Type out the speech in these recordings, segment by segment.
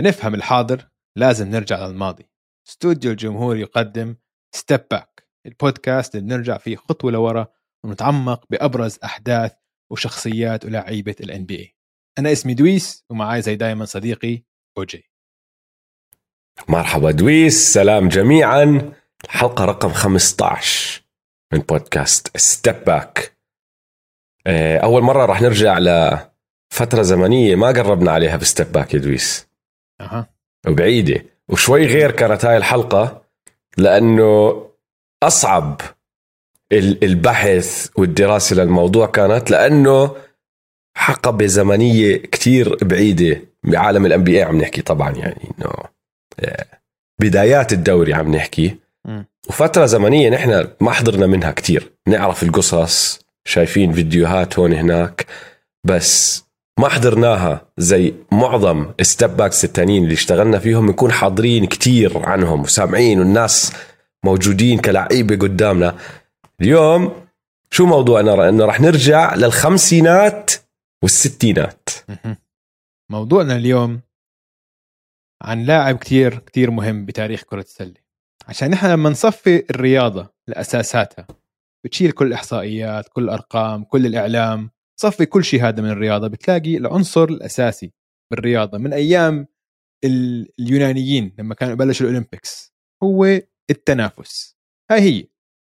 لنفهم الحاضر لازم نرجع للماضي. استوديو الجمهور يقدم Step Back ال podcast اللي بنرجع فيه خطوة لورا ونتعمق بأبرز أحداث وشخصيات ولاعيبة ال NBA أنا اسمي دويس ومعاي زي دايما صديقي أوجي مرحبا دويس سلام جميعا. الحلقة رقم 15 من podcast Step Back أول مرة راح نرجع لفترة زمنية ما قربنا عليها ب Step Back يا دويس. أها. وبعيدة. وشوي غير كانت هاي الحلقة لأنه أصعب ال- البحث والدراسة للموضوع كانت لأنه حقبة زمنية كتير بعيدة. بعالم الان بي عم نحكي طبعا يعني إنه آه، بدايات الدوري عم نحكي. مم. وفترة زمنية نحن ما حضرنا منها كتير. نعرف القصص شايفين فيديوهات هون هناك بس ما حضرناها زي معظم step backs التانيين اللي اشتغلنا فيهم نكون حاضرين كتير عنهم وسامعين والناس موجودين كلعيبة قدامنا. اليوم شو موضوعنا إنه رح نرجع للخمسينات والستينات. موضوعنا اليوم عن لاعب كتير كتير مهم بتاريخ كرة السلة. عشان نحن لما نصفي الرياضة لأساساتها بتشيل كل الإحصائيات كل الأرقام كل الإعلام صفي كل شيء هذا من الرياضة. بتلاقي العنصر الأساسي بالرياضة من أيام ال- اليونانيين لما كانوا بلشوا الأولمبيكس هو التنافس. هاي هي.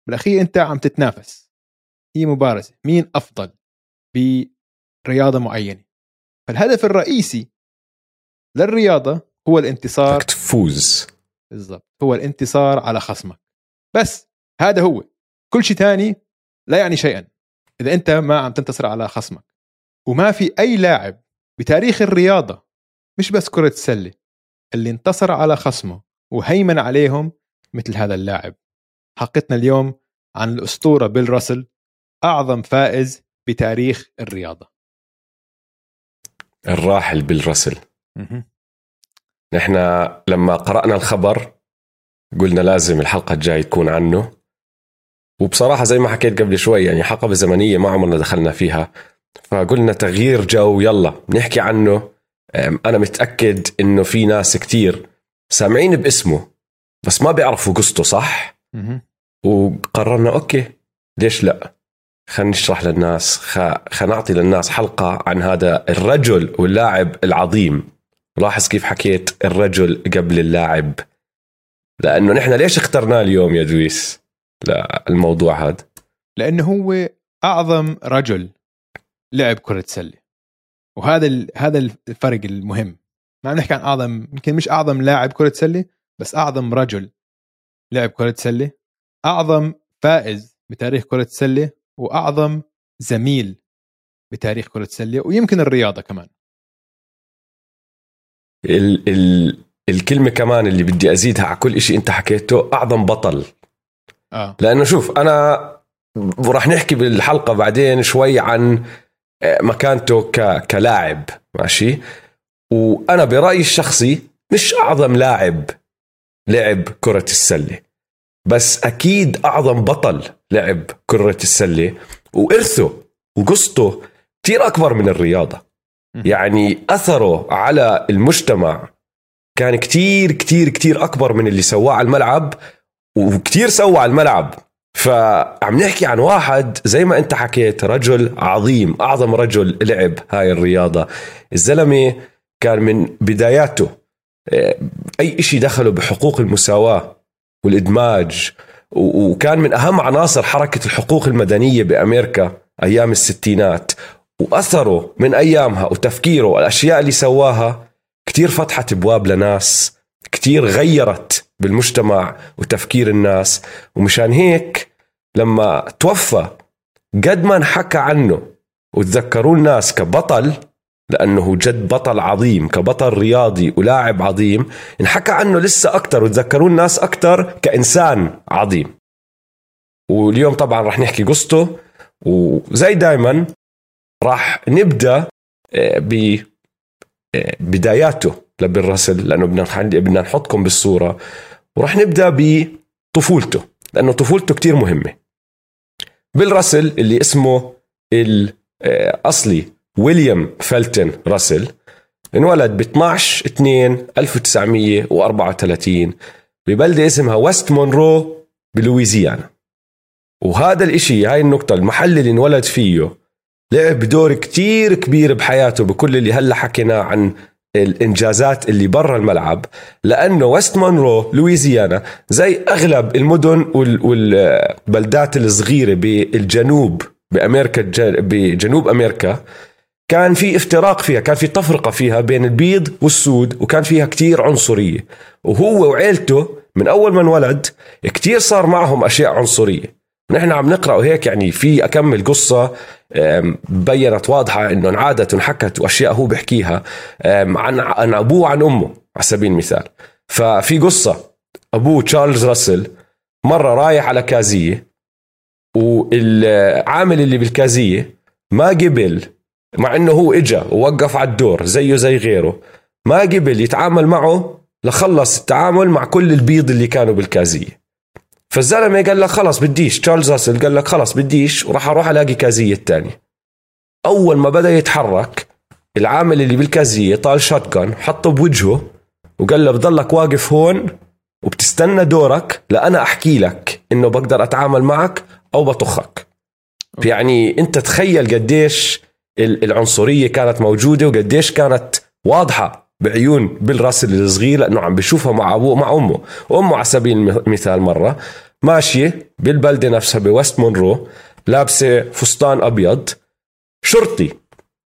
بالأخير أنت عم تتنافس. هي مبارزة. مين أفضل برياضة معينة؟ فالهدف الرئيسي للرياضة هو الانتصار تفوز. بالضبط. هو الانتصار على خصمك. بس هذا هو. كل شيء تاني لا يعني شيئا. إذا أنت ما عم تنتصر على خصمك. وما في أي لاعب بتاريخ الرياضة مش بس كرة السلة اللي انتصر على خصمه وهيمن عليهم مثل هذا اللاعب. حلقتنا اليوم عن الأسطورة بيل راسل أعظم فائز بتاريخ الرياضة. الراحل بالرسل نحن لما قرأنا الخبر قلنا لازم الحلقة الجاي تكون عنه. وبصراحة زي ما حكيت قبل شوي يعني حقبة زمنية ما عمرنا دخلنا فيها. فقلنا تغيير جو يلا نحكي عنه. أم، أنا متأكد إنه في ناس كتير سامعين باسمه بس ما بيعرفوا قصته صح؟ وقررنا okay ليش لا؟ خلينا نشرح للناس خلينا نعطي للناس حلقة عن هذا الرجل واللاعب العظيم. لاحظ كيف حكيت الرجل قبل اللاعب. لأنه نحن ليش اخترناه اليوم يا دويس؟ للموضوع هذا. لأنه هو أعظم رجل لعب كرة سلة. وهذا. هذا الفرق المهم. ما عم نحكي عن أعظم يمكن مش أعظم لاعب كرة سلة بس أعظم رجل لعب كرة سلة أعظم فائز بتاريخ كرة السله وأعظم زميل بتاريخ كرة السله ويمكن الرياضة كمان. ال ال الكلمة كمان اللي بدي أزيدها على كل إشي أنت حكيته أعظم بطل آه. لأنه شوف أنا وراح نحكي بالحلقة بعدين شوي عن آه، مكانته ك كلاعب ماشي؟ وأنا برأيي الشخصي مش أعظم لاعب لعب كرة السلة بس أكيد أعظم بطل لعب كرة السلة. وإرثه وقصته كتير أكبر من الرياضة. يعني أثره على المجتمع كان كتير كتير كتير أكبر من اللي سواه على الملعب. وكتير سوى على الملعب. فعم نحكي عن واحد زي ما انت حكيت رجل عظيم أعظم رجل لعب هاي الرياضة. الزلمة كان من بداياته آه، أي إشي دخله بحقوق المساواة والإدماج وكان من أهم عناصر حركة الحقوق المدنية بأمريكا أيام الستينات. وأثره من أيامها وتفكيره والاشياء اللي سواها كتير فتحت أبواب لناس كتير غيرت بالمجتمع وتفكير الناس. ومشان هيك لما توفى قد ما انحكى عنه وتذكروا الناس كبطل لأنه جد بطل عظيم كبطل رياضي ولاعب عظيم انحكى عنه لسه أكتر وتذكروا الناس أكتر كإنسان عظيم. واليوم طبعا رح نحكي قصته وزي دايما راح نبدأ آه، ب آه، بداياته لبن راسل لأنه بدنا بدنا نحطكم بالصورة. وراح نبدأ بطفولته لأنه طفولته كتير مهمة. بيل راسل اللي اسمه الاصلي ويليام فلتون راسل انولد ب 12 2 1934 ببلدة اسمها ويست مونرو بلويزيانا. وهذا الإشي هاي النقطة المحل اللي انولد فيه لعب دور كتير كبير بحياته بكل اللي هلأ حكيناه عن الإنجازات اللي برا الملعب لأنه ويست مونرو لويزيانا زي أغلب المدن والبلدات الصغيرة بالجنوب بأمريكا بجنوب أمريكا كان في افتراق فيها كان في تفرقة فيها بين البيض والسود وكان فيها كتير عنصرية. وهو وعيلته من أول ما انولد كتير صار معهم أشياء عنصرية. نحن عم نقرأ هيك يعني في أكمل قصة بينت واضحة إنه انعادت وانحكت وأشياء هو بحكيها عن عن أبوه وعن أمه على سبيل المثال. ففي قصة أبوه تشارلز راسل مرة رايح على كازية والعامل اللي بالكازية ما قبل مع إنه هو إجا ووقف على الدور زيه زي غيره ما قبل يتعامل معه لخلص التعامل مع كل البيض اللي كانوا بالكازية. فالزلمة قال لك خلص بديش. تشارلز راسل قال لك خلص بديش وراح أروح ألاقي كازية الثانية أول ما بدأ يتحرك العامل اللي بالكازية طال shotgun حطه بوجهه وقال له بضلك واقف هون وبتستنى دورك لأنا أحكي لك إنه بقدر أتعامل معك أو بطخك. يعني أنت تخيل قديش العنصرية كانت موجودة وقديش كانت واضحة. بعيون بيل راسل الصغير لأنه عم بشوفها مع ابوه مع أمه. أمه على سبيل المثال مرة. ماشية بالبلدة نفسها بوست مونرو لابسة فستان أبيض. شرطي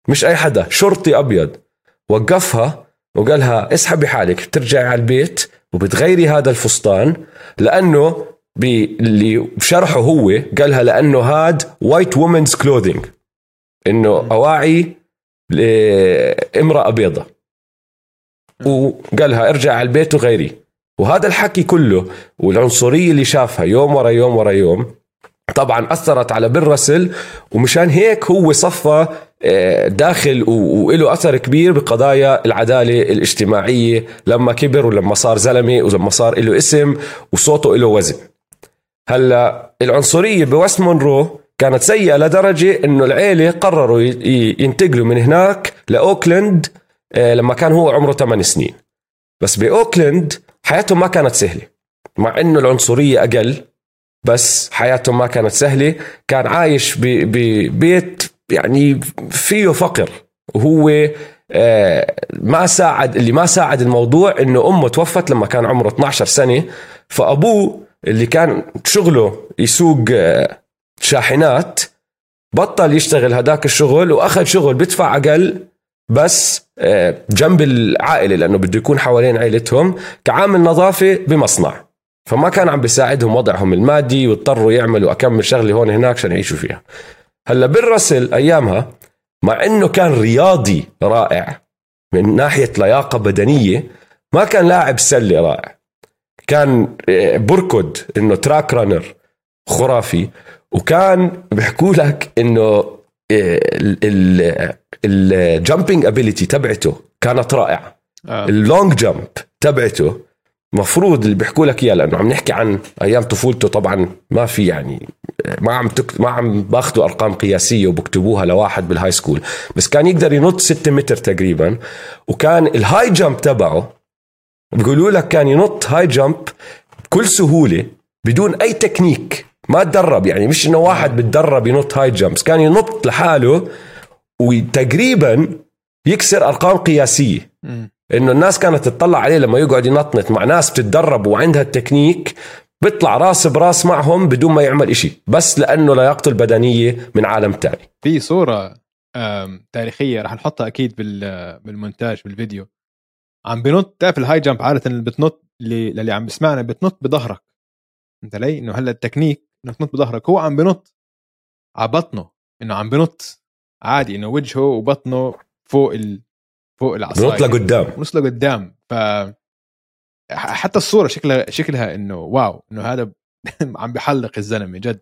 مش أي حدا شرطي أبيض. وقفها وقالها اسحبي حالك بترجعي على البيت وبتغيري هذا الفستان. لأنه اللي بشرحه هو قالها لأنه هاد white women's clothing إنه أواعي امرأة بيضة وقالها ارجع على البيت وغيري. وهذا الحكي كله والعنصرية اللي شافها يوم ورا يوم ورا يوم طبعا أثرت على بيل راسل ومشان هيك هو صفى آه، داخل وله أثر كبير بقضايا العدالة الاجتماعية لما كبر ولما صار زلمة ولما صار له اسم وصوته له وزن. هلأ العنصرية بوست مونرو كانت سيئة لدرجة إنه العيلة قرروا ينتقلوا من هناك لأوكلاند لما كان هو عمره 8 سنين. بس بأوكلاند حياتهم ما كانت سهلة. مع إنه العنصرية أقل بس حياتهم ما كانت سهلة. كان عايش ببيت يعني فيه فقر. وهو آه، ما ساعد اللي ما ساعد الموضوع إنه أمه توفت لما كان عمره 12 سنة. فأبوه اللي كان شغله يسوق آه، شاحنات بطل يشتغل هداك الشغل وأخذ شغل بدفع أقل. بس آه، جنب العائلة لأنه بده يكون حوالين عائلتهم كعامل نظافه بمصنع. فما كان عم بيساعدهم وضعهم المادي واضطروا يعملوا أكمل شغلة هون هناك عشان يعيشوا فيها. هلأ بالرسل أيامها مع إنه كان رياضي رائع من ناحية لياقة بدنية ما كان لاعب سلة رائع. كان آه، بركض إنه تراك رانر خرافي. وكان بيحكوا لك إنه ال jumping ability تبعته كانت رائعة. آه. ال long jump تبعته مفروض اللي بيحكوا لك إياه لأنه عم نحكي عن أيام طفولته طبعا ما في يعني ما عم تك... ما عم باخذوا أرقام قياسية وبكتبوها لواحد بال high school بس كان يقدر ينط 6 متر تقريبا وكان ال high jump تبعه بيقولوا لك كان ينط high jump بكل سهولة بدون أي تكنيك. ما تدرب يعني مش إنه واحد بتدرب ينط high jumps كان ينط لحاله وتقريبا يكسر أرقام قياسية. إنه الناس كانت تطلع عليه لما يقعد ينطنط مع ناس بتتدرب وعندها التكنيك بيطلع راس براس معهم بدون ما يعمل إشي بس لأنه لياقته البدنية من عالم تاني. في صورة تاريخية رح نحطها أكيد بالمونتاج بالفيديو. عم بنط تعرف ال high jump عادة اللي بتنط اللي, اللي عم بسمعنا بتنط بظهرك. أنت لي؟ إنه هلأ التكنيك انك تنط بظهرك. هو عم بنط على بطنه إنه عم بنط عادي إنه وجهه وبطنه فوق ال... فوق العصاية بنط لقدام. بنط لقدام. ف حتى الصورة شكلها شكلها إنه wow إنه هذا عم بحلق الزلمة جد.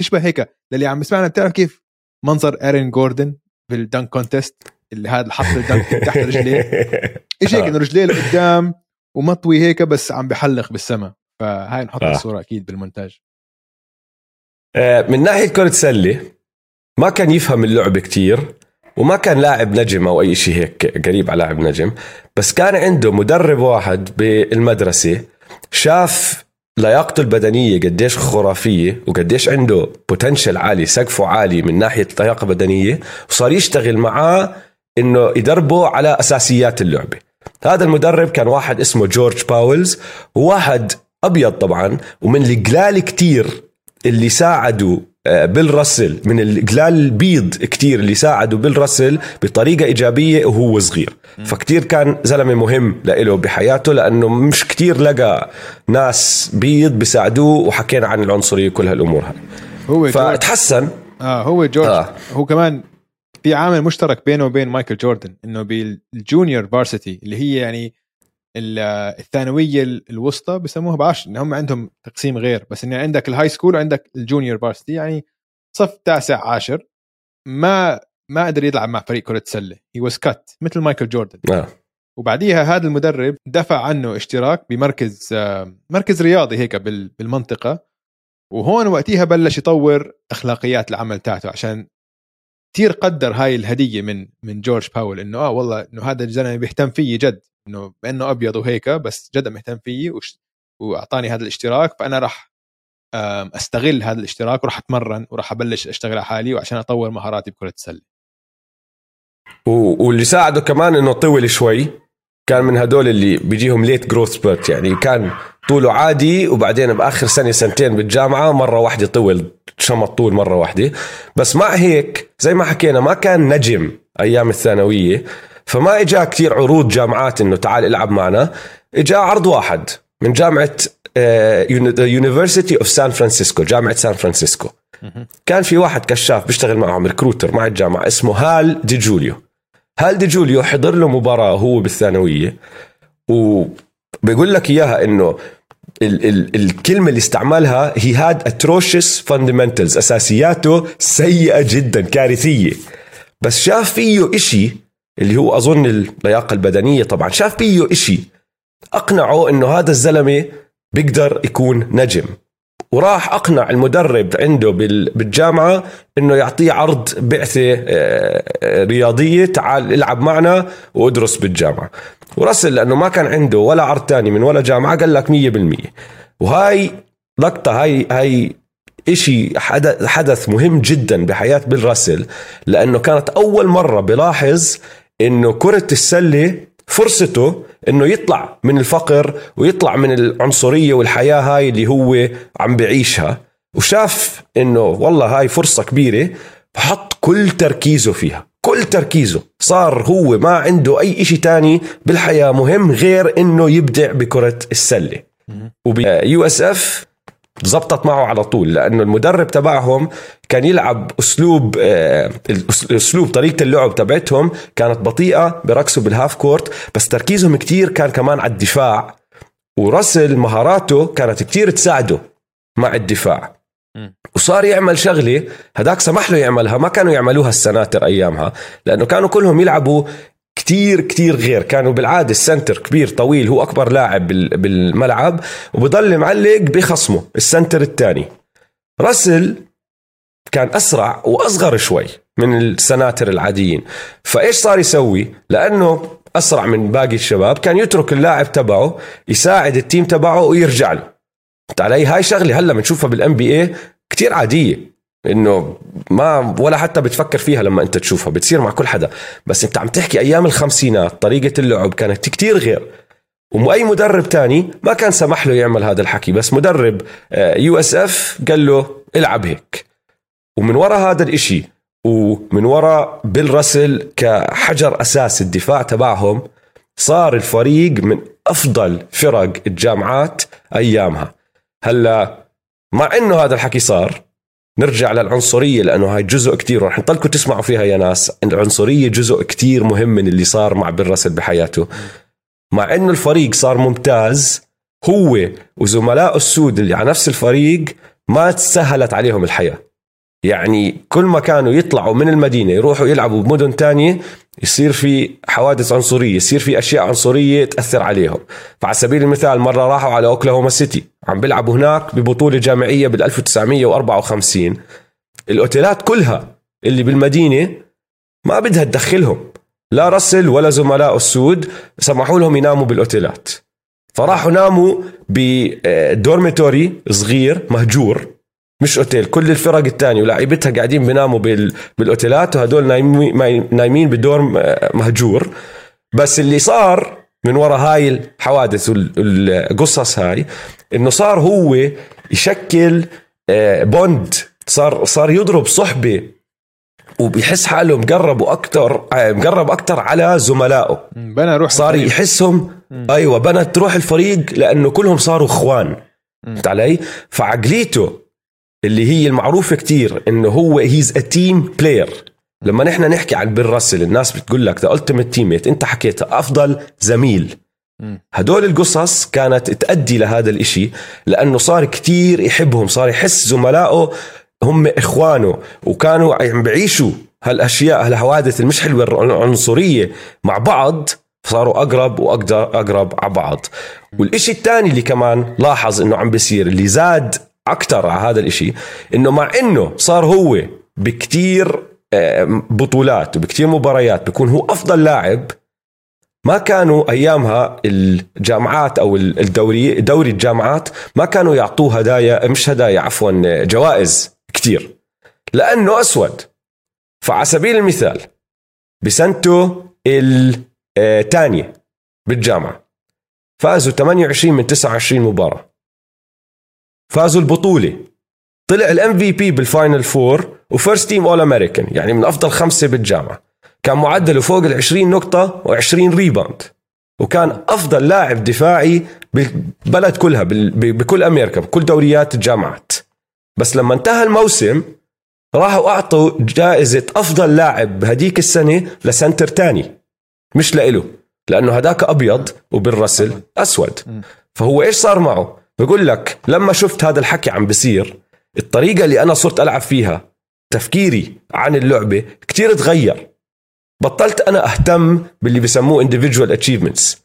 تشبه هيك للي عم بيسمعنا بتعرف كيف؟ منظر ارون جوردن بال dunk contest اللي هذا حط ال dunk تحت رجليه. إيش هيك إنه رجليه لقدام ومطوي هيك بس عم بحلق بالسما. فهاي نحط الصورة أكيد بالمونتاج. آه، من ناحية كرة سلة ما كان يفهم اللعبه كتير وما كان لاعب نجم أو أي شيء هيك قريب على لاعب نجم بس كان عنده مدرب واحد بالمدرسة شاف لياقته البدنية قديش خرافية وقديش عنده بوتنشل عالي سقفه عالي من ناحية لياقه بدنيه وصار يشتغل معاه إنه يدربه على أساسيات اللعبة. هذا المدرب كان واحد اسمه جورج باولز وواحد أبيض طبعا ومن القلال كتير اللي ساعدوا آه، بيل راسل من القلال البيض كتير اللي ساعدوا بيل راسل بطريقة إيجابية وهو صغير. فكتير كان زلمة مهم لإله بحياته لأنه مش كتير لقى ناس بيض بيساعدوه وحكينا عن العنصرية وكل هالأمور هاي. هو جورج فتحسن. آه هو جورج. آه. هو كمان في عامل مشترك بينه وبين مايكل جوردن إنه بال junior varsity اللي هي يعني الثانوية الوسطى بسموها بعرفش إن هم عندهم تقسيم غير. بس إن عندك ال high school وعندك ال junior varsity يعني صف تاسع عاشر ما ما قدر يلعب مع فريق كرة سلة. he was cut مثل مايكل جوردن. آه. وبعديها هذا المدرب دفع عنه اشتراك بمركز آه، مركز رياضي هيك بال- بالمنطقة. وهون وقتها بلش يطور أخلاقيات العمل تاعته عشان كثير قدر هاي الهدية من من جورج باول إنه آه والله إنه هذا الزلمه بيهتم فيي جد. إنه بأنه أبيض وهيك بس جد مهتم فيي وش- وأعطاني هذا الاشتراك فأنا راح أستغل هذا الاشتراك وراح أتمرن وراح أبلش أشتغل على حالي وعشان أطور مهاراتي بكرة السلة. واللي ساعده كمان إنه طول شوي كان من هدول اللي بيجيهم late growth spurt يعني كان طوله عادي وبعدين بآخر سنة سنتين بالجامعة مرة واحدة طول شمط طول مرة واحدة. بس مع هيك زي ما حكينا ما كان نجم أيام الثانوية. فما إجا كثير عروض جامعات إنه تعال إلعب معنا. إجا عرض واحد من جامعة University of سان فرانسيسكو جامعة سان فرانسيسكو كان في واحد كشاف بيشتغل معهم recruiter مع الجامعة اسمه هال دي جوليو. هال دي جوليو حضر له مباراة هو بالثانوية وبيقول لك إياها إنه ال ال الكلمة اللي استعملها هي هاد atrocious fundamentals أساسياته سيئة جدا كارثية. بس شاف فيه إشي اللي هو أظن اللياقة البدنية طبعا. شاف فيه إشي. أقنعه إنه هذا الزلمة بيقدر يكون نجم. وراح أقنع المدرب عنده بال- بالجامعة إنه يعطيه عرض بعثة آه، آه، رياضية تعال العب معنا وادرس بالجامعة. ورسل لأنه ما كان عنده ولا عرض تاني من ولا جامعة قال لك 100% وهاي لقطة هاي هاي إشي حدث مهم جدا بحياة بيل راسل لأنه كانت أول مرة بلاحظ إنه كرة السلة فرصته إنه يطلع من الفقر ويطلع من العنصرية والحياة هاي اللي هو عم بعيشها. وشاف إنه والله هاي فرصة كبيرة فحط كل تركيزه فيها كل تركيزه. صار هو ما عنده أي إشي تاني بالحياة مهم غير إنه يبدع بكرة السلة. وب USF زبطت معه على طول لأنه المدرب تبعهم كان يلعب أسلوب آه، أسلوب طريقة اللعب تبعتهم كانت بطيئة بركزوا بال half court بس تركيزهم كتير كان كمان على الدفاع ورسل مهاراته كانت كتير تساعده مع الدفاع. وصار يعمل شغلة هداك سمح له يعملها ما كانوا يعملوها السناتر أيامها لأنه كانوا كلهم يلعبوا كتير كتير غير. كانوا بالعادة ال center كبير طويل هو أكبر لاعب بال- بالملعب وبضل معلق بخصمه ال center الثاني. راسل كان أسرع وأصغر شوي من السناتر العاديين. فإيش صار يسوي؟ لأنه أسرع من باقي الشباب كان يترك اللاعب تبعه يساعد ال team تبعه ويرجع له. على هاي شغلة هلأ بنشوفها بال NBA كثير عادية. إنه ما ولا حتى بتفكر فيها لما أنت تشوفها بتصير مع كل حدا. بس أنت عم تحكي أيام الخمسينات طريقة اللعب كانت كتير غير. واي مدرب تاني ما كان سمح له يعمل هذا الحكي بس مدرب USF قال له العب هيك. ومن وراء هذا الإشي ومن وراء بيل راسل كحجر أساس الدفاع تبعهم صار الفريق من أفضل فرق الجامعات أيامها. هلأ مع إنه هذا الحكي صار نرجع للعنصرية لأنه هاي جزء كتير ورح نضلكم تسمعوا فيها يا ناس. العنصرية جزء كتير مهم من اللي صار مع بيل راسل بحياته. مع إنه الفريق صار ممتاز هو وزملائه السود اللي على نفس الفريق ما تسهلت عليهم الحياة. يعني كل ما كانوا يطلعوا من المدينة يروحوا يلعبوا بمدن تانية يصير في حوادث عنصرية يصير في أشياء عنصرية تأثر عليهم. فعلى سبيل المثال مرة راحوا على أوكلاهوما سيتي عم بيلعبوا هناك ببطولة جامعية بال 1954 الأوتيلات كلها اللي بالمدينة ما بدها تدخلهم. لا رسل ولا زملائه السود سمحوا لهم يناموا بالأوتيلات. فراحوا ناموا بدورميتوري صغير مهجور مش أوتيل كل الفرق الثانية ولاعيبتها قاعدين بيناموا بال... بالأوتيلات وهدول نايمين نايمين بدور آه، مهجور. بس اللي صار من وراء هاي الحوادث والقصص هاي إنه صار هو يشكل آه، بوند صار صار يضرب صحبة وبيحس حاله مقرب وأكثر آه، مقرب أكثر على زملائه. بنى روح صار الفريق. يحسهم أيوه بنت تروح الفريق لأنه كلهم صاروا إخوان. فهمت علي؟ فعقليته اللي هي المعروفة كتير إنه هو he's a team player لما نحن نحكي عن بيل راسل الناس بتقول لك the ultimate teammate أنت حكيتها أفضل زميل. هدول القصص كانت تأدي لهذا الإشي لأنه صار كتير يحبهم صار يحس زملائه هم إخوانه وكانوا عم بيعيشوا هالأشياء هالحوادث المش حلوة العنصريه مع بعض صاروا أقرب وأقرب أقرب على بعض. والإشي الثاني اللي كمان لاحظ إنه عم بيصير اللي زاد أكثر على هذا الإشي إنه مع إنه صار هو بكتير آه، بطولات وبكتير مباريات بيكون هو أفضل لاعب ما كانوا أيامها الجامعات أو الدوري دوري الجامعات ما كانوا يعطوه هدايا مش هدايا عفوا جوائز كتير. لأنه أسود. فعلى سبيل المثال بسنته الثانية بالجامعة فازوا 28 من 29 مباراة. فازوا البطولة. طلع ال MVP بال Final Four و first team All-American يعني من أفضل خمسة بالجامعة. كان معدله فوق ال 20 نقطة و20 rebound وكان أفضل لاعب دفاعي بالبلد كلها بكل أمريكا بكل دوريات الجامعات. بس لما انتهى الموسم راحوا أعطوا جائزة أفضل لاعب بهديك السنة ل center تاني. مش لإله لأنه هداك أبيض وبالرسل أسود. فهو إيش صار معه؟ بقول لك لما شفت هذا الحكي عم بصير الطريقة اللي أنا صرت ألعب فيها تفكيري عن اللعبة كتير تغير. بطلت أنا أهتم باللي بسموه individual achievements.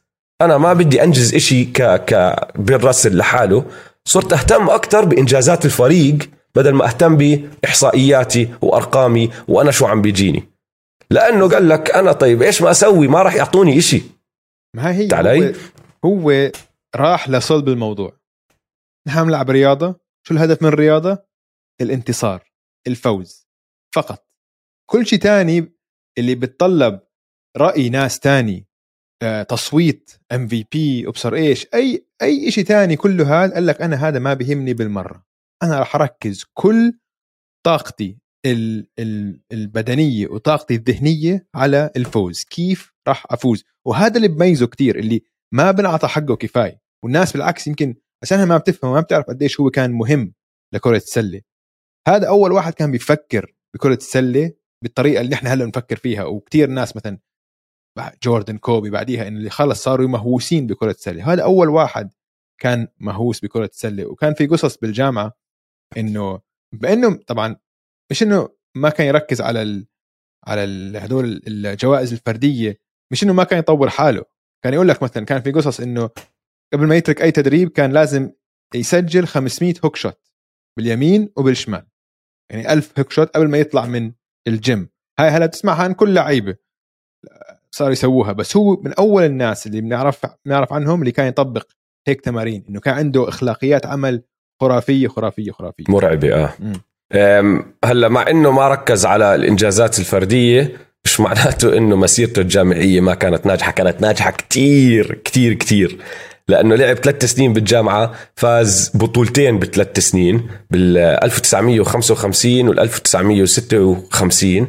أنا ما بدي أنجز إشي ك ك بالرسل لحاله. صرت أهتم أكثر بإنجازات الفريق بدل ما أهتم بإحصائياتي وأرقامي وأنا شو عم بيجيني. لأنه قال لك أنا طيب إيش ما أسوي؟ ما راح يعطوني إشي. ما هي؟ هو, هو راح لصلب الموضوع. نحن نلعب رياضة شو الهدف من الرياضة؟ الانتصار الفوز فقط. كل شيء تاني اللي بتطلب رأي ناس تاني آه، تصويت ام في بي أبصر إيش أي أي شيء تاني كله هذا قال لك أنا هذا ما بيهمني بالمرة. أنا راح أركز كل طاقتي ال- ال- البدنية وطاقتي الذهنية على الفوز كيف راح أفوز؟ وهذا اللي بميزه كتير اللي ما بنعطى حقه كفاية. والناس بالعكس يمكن عشانها ما بتفهم وما بتعرف قديش هو كان مهم لكرة السلة. هذا أول واحد كان بيفكر بكرة السلة بالطريقة اللي نحن هلأ نفكر فيها. وكتير ناس مثلا جوردن كوبي بعديها إنه اللي خلص صاروا مهووسين بكرة السلة. هذا أول واحد كان مهووس بكرة السلة. وكان في قصص بالجامعة إنه بإنه طبعا مش إنه ما كان يركز على ال على ال- هدول الجوائز الفردية مش إنه ما كان يطور حاله. كان يقول لك مثلا كان في قصص إنه قبل ما يترك أي تدريب كان لازم يسجل 500 hook shot باليمين وبالشمال. يعني 1000 hook shot قبل ما يطلع من الجيم. هاي هلا بتسمعها عن كل لعيبة. صاروا يسووها. بس هو من أول الناس اللي بنعرف بنعرف عنهم اللي كان يطبق هيك تمارين إنه كان عنده إخلاقيات عمل خرافية خرافية خرافية. مرعبة آه. هلا مع إنه ما ركز على الإنجازات الفردية مش معناته إنه مسيرته الجامعية ما كانت ناجحة. كانت ناجحة كتير كتير كتير. لأنه لعب ثلاث سنين بالجامعة فاز بطولتين بثلاث سنين بال 1955 وال 1956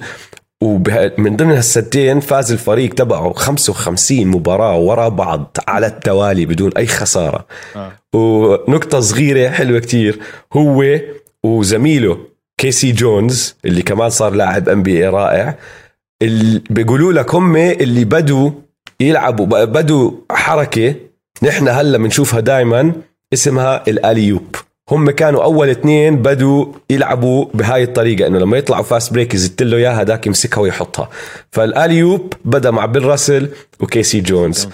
ومن ضمن هالسنتين فاز الفريق تبعه 55 مباراة ورا بعض على التوالي بدون أي خسارة آه. ونقطة صغيرة حلوة كتير هو وزميله كيسي جونز اللي كمان صار لاعب NBA رائع اللي بيقولوا لك هم اللي بدوا يلعبوا بدوا حركة نحن هلا بنشوفها دائما اسمها ال alley-oop. هم كانوا أول اثنين بدوا يلعبوا بهاي الطريقة إنه لما يطلعوا fast break يزت له إياها هذاك يمسكها ويحطها. فال alley-oop بدأ مع بيل راسل وكيسي جونز.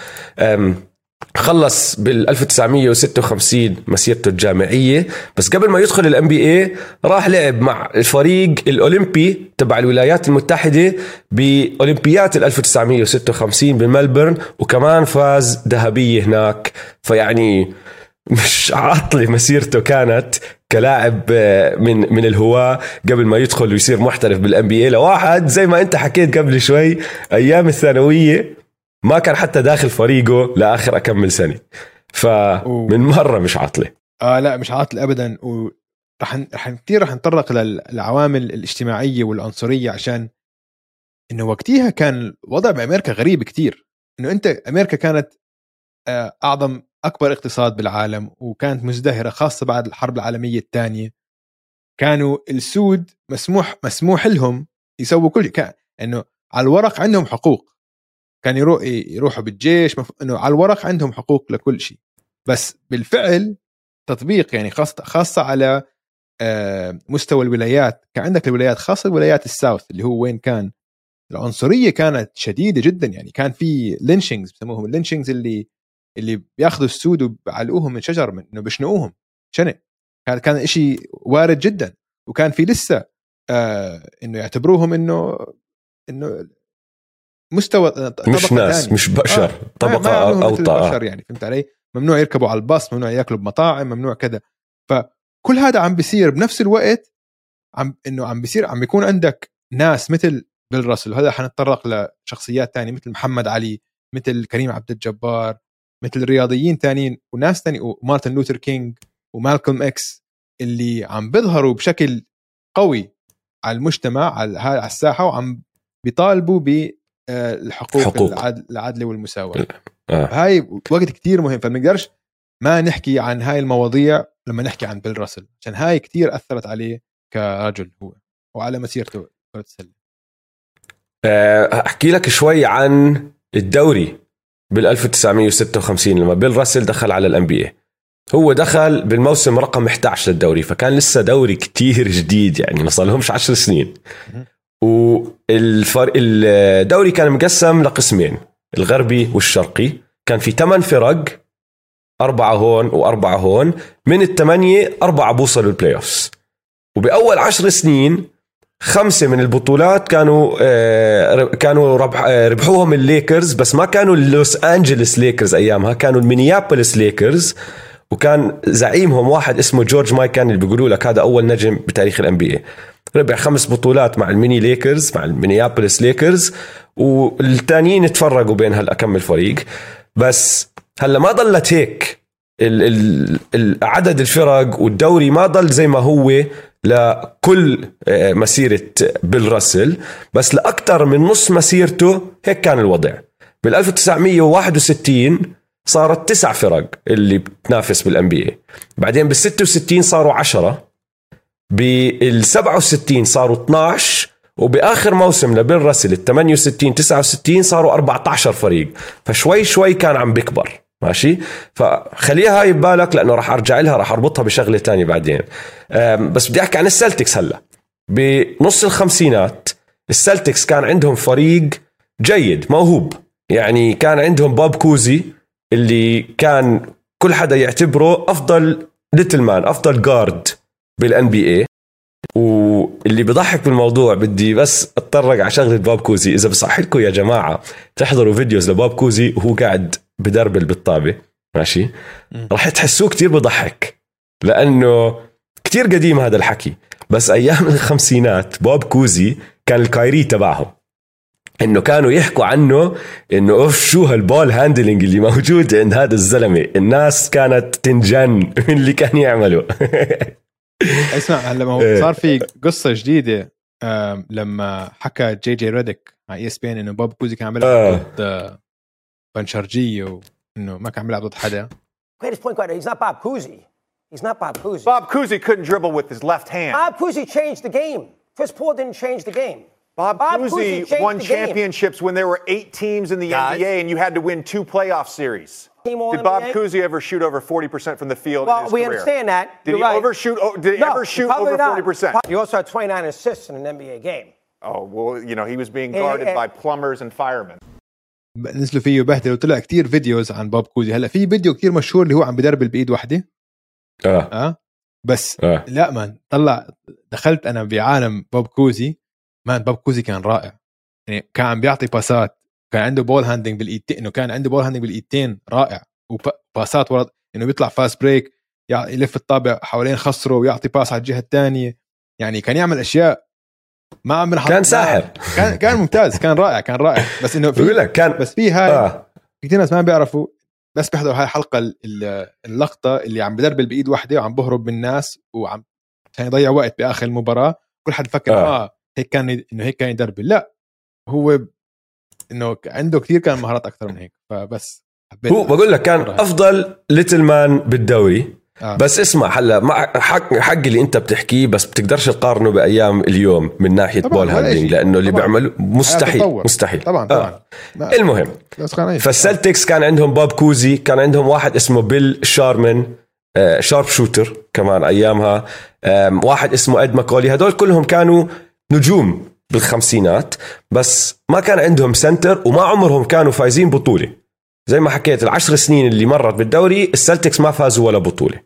خلص بال 1956 مسيرته الجامعية بس قبل ما يدخل ال NBA راح لعب مع الفريق الأولمبي تبع الولايات المتحدة بأولمبيات ال 1956 بملبورن وكمان فاز ذهبية هناك. فيعني مش عاطلة مسيرته كانت كلاعب آه، من من الهواة قبل ما يدخل ويصير محترف بال NBA لواحد زي ما انت حكيت قبل شوي أيام الثانوية ما كان حتى داخل فريقه لآخر اكمل سنة. فمن مرة مش عاطلة. آه لا مش عاطل ابدا. ورح رح كثير رح نتطرق للعوامل الاجتماعية والعنصرية عشان إنه وقتها كان الوضع بأمريكا غريب كتير. إنه أنت أمريكا كانت آه، أعظم أكبر اقتصاد بالعالم وكانت مزدهرة خاصة بعد الحرب العالمية الثانية. كانوا السود مسموح مسموح لهم يسووا كل كان إنه على الورق عندهم حقوق. كان يروح يروحوا بالجيش مف... إنه على الورق عندهم حقوق لكل شيء. بس بالفعل تطبيق يعني خاصة خاصة على آه، مستوى الولايات. كان عندك الولايات خاصة الولايات ال South اللي هو وين كان. العنصرية كانت شديدة جدا يعني. كان في lynchings بسموهم. ال lynchings اللي اللي بياخذوا السود وبيعلقوهم من شجر من إنه بيشنقوهم. شنق. كان كان شيء وارد جدا. وكان في لسه آه إنه يعتبروهم إنه إنه مستوى طبقة مش ناس تانية. مش بشر آه، طبقة ما يعملوهم أو مثل طاقه البشر يعني فهمت علي؟ ممنوع يركبوا على الباص، ممنوع ياكلوا بمطاعم، ممنوع كذا فكل هذا عم بيصير بنفس الوقت عم إنه عم بيصير عم بيكون عندك ناس مثل بيل راسل وهذا حنتطرق لشخصيات تانية مثل محمد علي مثل كريم عبد الجبار مثل رياضيين تانيين وناس تاني ومارتن لوثر كينج ومالكوم إكس اللي عم بيظهروا بشكل قوي على المجتمع على الساحة وعم بيطالبوا بالحقوق حقوق. العدل العدل والمساواة. آه. هاي وقت كتير مهم فبنقدرش ما نحكي عن هاي المواضيع لما نحكي عن بيل راسل عشان هاي كتير أثرت عليه كرجل هو وعلى مسيرته كرة السلة. آه، أحكي لك شوي عن الدوري بال 1956 لما بيل راسل دخل على ال NBA هو دخل بالموسم رقم 11 للدوري فكان لسه دوري كتير جديد يعني ما صار لهمش 10 سنين. والفر... الدوري كان مقسم لقسمين الغربي والشرقي. كان في ثمان فرق أربعة هون وأربعة هون. من الثمانية أربعة بوصلوا ال playoffs وبأول عشر سنين خمسة من البطولات كانوا آه، كانوا ربح آه، ربحوهم الليكرز بس ما كانوا اللوس أنجلس ليكرز أيامها كانوا المينيابوليس ليكرز. وكان زعيمهم واحد اسمه جورج مايكان اللي بيقولوا لك هذا أول نجم بتاريخ ال NBA ربح خمس بطولات مع الميني ليكرز مع المينيابوليس ليكرز والتانيين تفرقوا بين هالأكم الفريق. بس هلأ ما ضلت هيك. ال ال عدد الفرق والدوري ما ضل زي ما هو لكل آه، مسيرة بيل راسل. بس لأكثر من نص مسيرته هيك كان الوضع. بال 1961 صارت تسع فرق اللي بتنافس بالان بي بعدين بال 66 صاروا 10 بال 67 صاروا 12 وبآخر موسم لبيل راسل ال 68 69 صاروا 14 فريق. فشوي شوي كان عم بيكبر ماشي؟ فخليها هاي ببالك لأنه راح أرجع لها راح أربطها بشغلة تانية بعدين. بس بدي أحكي عن ال Celtics هلأ. بنص الخمسينات ال Celtics كان عندهم فريق جيد موهوب. يعني كان عندهم بوب كوزي اللي كان كل حدا يعتبره أفضل little man أفضل guard بال NBA واللي بضحك بالموضوع بدي بس أتطرق على شغلة بوب كوزي. إذا بصح لكم يا جماعة تحضروا videos لبوب كوزي وهو قاعد بدربل بالطابه ماشي؟ راح تحسوه كتير بضحك لأنه كتير قديم هذا الحكي. بس أيام الخمسينات بوب كوزي كان الكايري تبعهم. إنه كانوا يحكوا عنه إنه أوف شو هال ball handling اللي موجود عند هذا الزلمة. الناس كانت تنجن من اللي كان يعمله. اسمع هلا ما هو إيه. صار في قصه جديده لما حكى جي جي ريدك على اي اس بي ان انه بوب كوزي كان عم آه. يلعب ضد آه، بنشرجيه وانه ما كان عم يلعب ضد حدا Greatest point guard. He's not Bob Cousy. He's not Bob Cousy. Bob Cousy couldn't dribble with his left hand. Bob Cousy changed the game. Chris Paul didn't change the game. Bob, Bob Cousy, Cousy changed won the game. championships when there were eight teams in the Guys. NBA and you had to win two playoff series. Team All Did Bob NBA? Cousy ever shoot over 40% from the field in Well, his we career? understand that. Did You're he right. overshoot? oh, Did he No, ever shoot probably over not. 40%? He also had 29 assists in an NBA game. Oh, well, you know, he was being Eh, guarded eh. by plumbers and firemen. نزلوا فيه بهدله وطلع كتير فيديوز عن بوب كوزي هلا في فيديو كتير مشهور اللي هو عم بدربل بايد واحده اه اه بس اه لا مان طلع دخلت انا بعالم بوب كوزي man بوب كوزي كان رائع. يعني كان عم بيعطي باسات. كان عنده ball handling بالإيدتين. إنه كان عنده ball handling بالإيدتين. رائع. وباسات ورا إنه بيطلع fast break يلف الطابة حوالين خصره ويعطي pass على الجهة الثانية يعني كان يعمل أشياء ما عم بنحط كان ساحر. كان كان ممتاز. كان رائع. كان رائع. بس إنه بقول في لك كان بس في هاي آه. كثير ناس ما بيعرفوا. بس بيحضروا هاي الحلقة ال- ال- اللقطة اللي عم بدربل بايد واحدة وعم بهرب من الناس وعم عشان يضيع وقت بآخر المباراة. كل حد فكر آه. هيك كان إنه هيك كان يدربل لا هو إنه عنده كثير كان مهارات أكثر من هيك فبس حبيت هو بقول لك كان. أفضل little man بالدوري آه. بس اسمع هلأ معك حق حق اللي أنت بتحكيه بس بتقدرش تقارنه بأيام اليوم من ناحية طبعاً، ball handling. لأنه اللي طبعاً. بيعمل مستحيل تطور. مستحيل طبعا آه. طبعا ما- المهم. فال Celtics كان عندهم بوب كوزي كان عندهم واحد اسمه بيل شارمن آه، sharp shooter كمان أيامها واحد اسمه إد ماكولي هدول كلهم كانوا نجوم بالخمسينات بس ما كان عندهم center وما عمرهم كانوا فايزين بطولة. زي ما حكيت العشر سنين اللي مرت بالدوري ال Celtics ما فازوا ولا بطولة.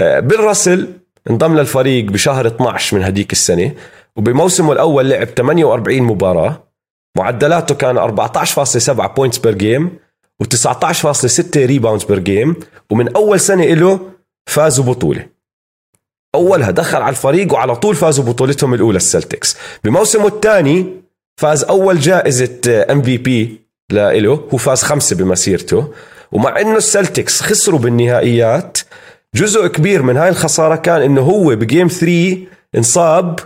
آه، بيل راسل انضم للفريق بشهر 12 من هديك السنة وبموسمه الأول لعب 48 مباراة. معدلاته كان 14.7 points per game و19.6 rebounds per game ومن أول سنة له فازوا بطولة. أولها دخل على الفريق وعلى طول فازوا بطولتهم الأولى ال Celtics. بموسمه الثاني فاز أول جائزة MVP له هو فاز خمسة بمسيرته. ومع إنه ال Celtics خسروا بالنهائيات جزء كبير من هاي الخسارة كان إنه هو ب game 3 انصاب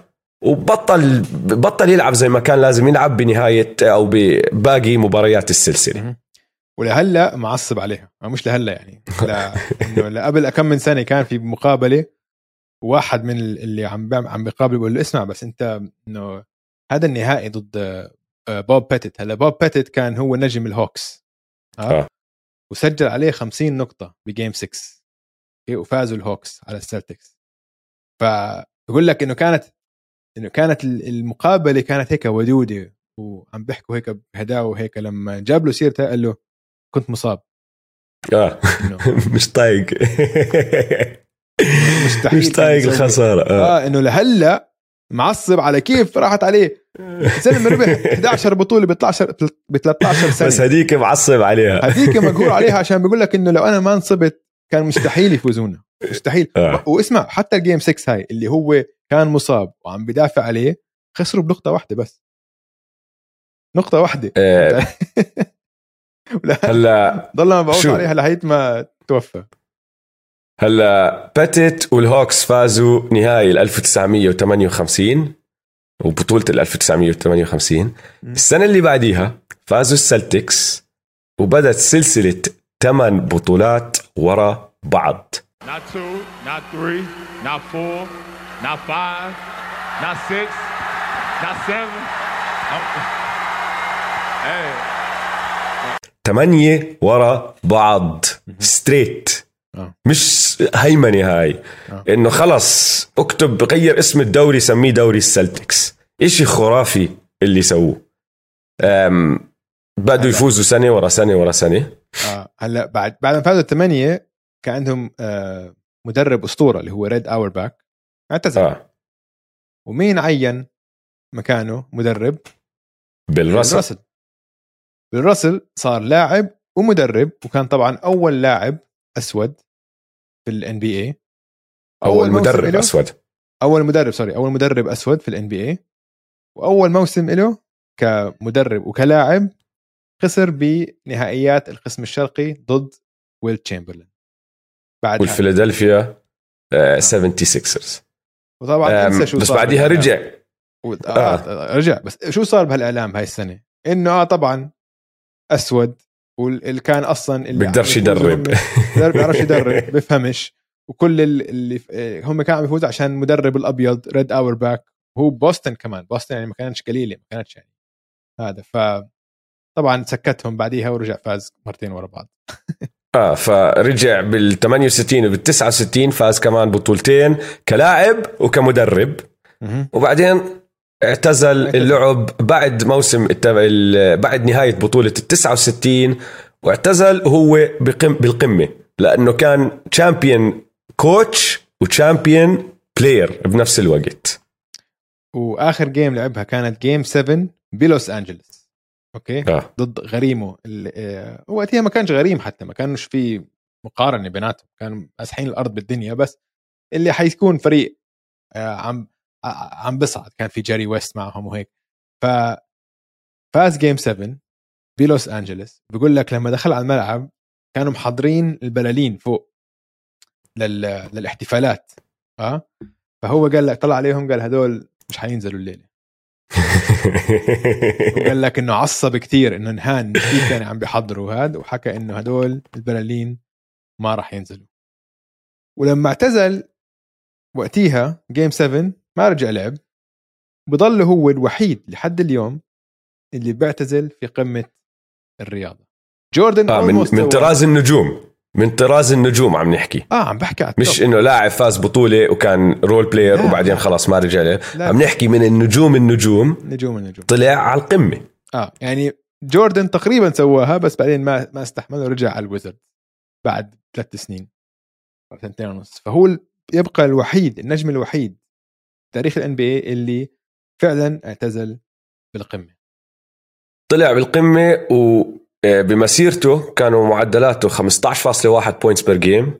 وبطل بطل يلعب زي ما كان لازم يلعب بنهاية أو بباقي مباريات السلسلة. ولهلا معصب عليها. مش لهلا يعني لا إنه لقبل كم من سنة كان في مقابلة واحد من اللي عم عم بيقابل بيقول له اسمع بس انت انه هذا النهائي ضد آه، بوب بيتت. هلأ بوب بيتت كان هو نجم ال Hawks. آه. ها وسجل عليه 50 نقطة ب game 6 okay؟ وفازوا ال Hawks على ال Celtics. فبقول لك إنه كانت إنه كانت المقابلة كانت هيك ودودة. وعم بيحكوا هيك بهداوة هيك. لما جاب له سيرته قال له كنت مصاب. آه. مش طايق. مستحيل مش طايق يسوي. الخسارة. آه. آه إنه لهلأ معصب على كيف راحت عليه. زلمه ربح 11 بطولة ب 12 ب 13 سنة. بس هديك معصب عليها. هذيك مقهور عليها عشان بيقول لك إنه لو أنا ما انصبت كان مستحيل يفوزونا. مستحيل. آه. واسمع حتى الجيم 6 هاي اللي هو كان مصاب وعم بدافع عليه خسروا بنقطة واحدة بس. نقطة واحدة. آه، هلأ ضلنا مبعوث؟ عليها لحيت ما توفى. هلا باتت والهوكس فازوا نهائي ال 1958 وبطولة ال 1958 السنة اللي بعديها فازوا السلتكس وبدت سلسلة ثمان بطولات ورا بعض. Not two, not three, not four, not five, not six, not seven. I'm- hey, ثمانية ورا بعض. straight آه. مش هيمنة هاي. آه. إنه خلص اكتب غير اسم الدوري سميه دوري ال Celtics. إشي خرافي اللي سووه. بدوا يفوزوا سنة ورا سنة ورا سنة. آه هلا بعد بعد ما فازوا الثمانية كان عندهم آه مدرب أسطورة اللي هو ريد اور باك اعتزل. آه. ومين عين مكانه؟ مدرب بالرسم بالرسل بيل راسل صار لاعب ومدرب وكان طبعا أول لاعب أسود في ال NBA أول مدرب أسود. أول مدرب sorry أول مدرب أسود في ال NBA وأول موسم له كمدرب وكلاعب خسر بنهائيات القسم الشرقي ضد ويل تشامبرلين بعد. والفيلادلفيا آه 76ers وطبعا أم، انسى شو بس بعديها. رجع. و... آه. رجع. بس شو صار بهالإعلام هاي السنة؟ إنه آه طبعا أسود واللي كان أصلا اللي بيقدرش يدرب. ما بيعرفش يدرب بيفهمش وكل ال- اللي آه، هم كانوا عم يفوزوا عشان المدرب الأبيض ريد اور باك وهو بوسطن كمان. بوسطن يعني ما كانتش قليلة ما كانتش يعني هذا. ف طبعا سكتهم بعديها ورجع فاز مرتين ورا بعض. آه فرجع بال 68 وبال 69 فاز كمان بطولتين كلاعب وكمدرب. وبعدين اعتزل. اللعب بعد موسم بعد نهاية بطولة ال 69 واعتزل وهو بقم بالقمة لأنه كان champion coach و champion player بنفس الوقت. وآخر game لعبها كانت game 7 بلوس انجلوس okay؟ آه. ضد غريمه آه، وقتها ما كانش غريم حتى ما كانش في مقارنة بيناتهم كانوا مسحين الأرض بالدنيا بس اللي حيكون فريق آه، عم عم بصعد كان في جيري ويست معهم وهيك. ف فاز game 7 بلوس انجلوس بقول لك لما دخل على الملعب كانوا محضرين البلالين فوق لل... للاحتفالات آه؟ فهو قال لك طلع عليهم قال هدول مش حينزلوا الليلة. وقال لك إنه عصب كثير إنه نهان كيف كانوا عم بيحضروا هذا وحكى إنه هدول البلالين ما راح ينزلوا. ولما اعتزل وقتيها جيم 7 ما رجع لعب بضل هو الوحيد لحد اليوم اللي بيعتزل في قمة الرياضة. جوردن آه من, من طراز النجوم من طراز النجوم عم نحكي. آه عم بحكي على مش. إنه لاعب فاز بطولة وكان role player لا، وبعدين لا. خلاص ما رجع له. عم نحكي من النجوم النجوم نجوم النجوم. طلع على القمة. آه يعني جوردن تقريبا سواها بس بعدين ما ما استحمل ورجع على الويزرد بعد ثلاث سنين أو سنتين ونص. فهو يبقى الوحيد النجم الوحيد تاريخ ال NBA اللي فعلا اعتزل بالقمة. طلع بالقمة وبمسيرته كانوا معدلاته 15.1 points per game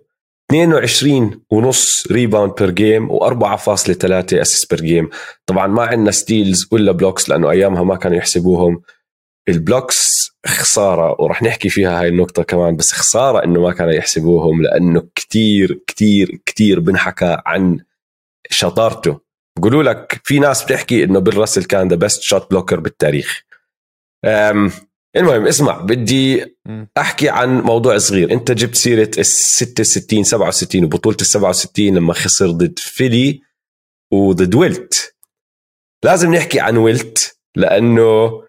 22 ونص rebound per game و4.3 assist per game طبعا ما عندنا steals ولا blocks لأنه أيامها ما كانوا يحسبوهم. ال blocks خسارة ورح نحكي فيها هاي النقطة كمان بس خسارة إنه ما كانوا يحسبوهم لأنه كتير كتير كتير بنحكى عن شطارته. بقولوا لك في ناس بتحكي إنه بيل راسل كان the best shot blocker بالتاريخ. أم المهم اسمع بدي. أحكي عن موضوع صغير. أنت جبت سيرة ال 66 67 وبطولة ال 67 لما خسر ضد فيلي وضد ويلت. لازم نحكي عن ويلت لأنه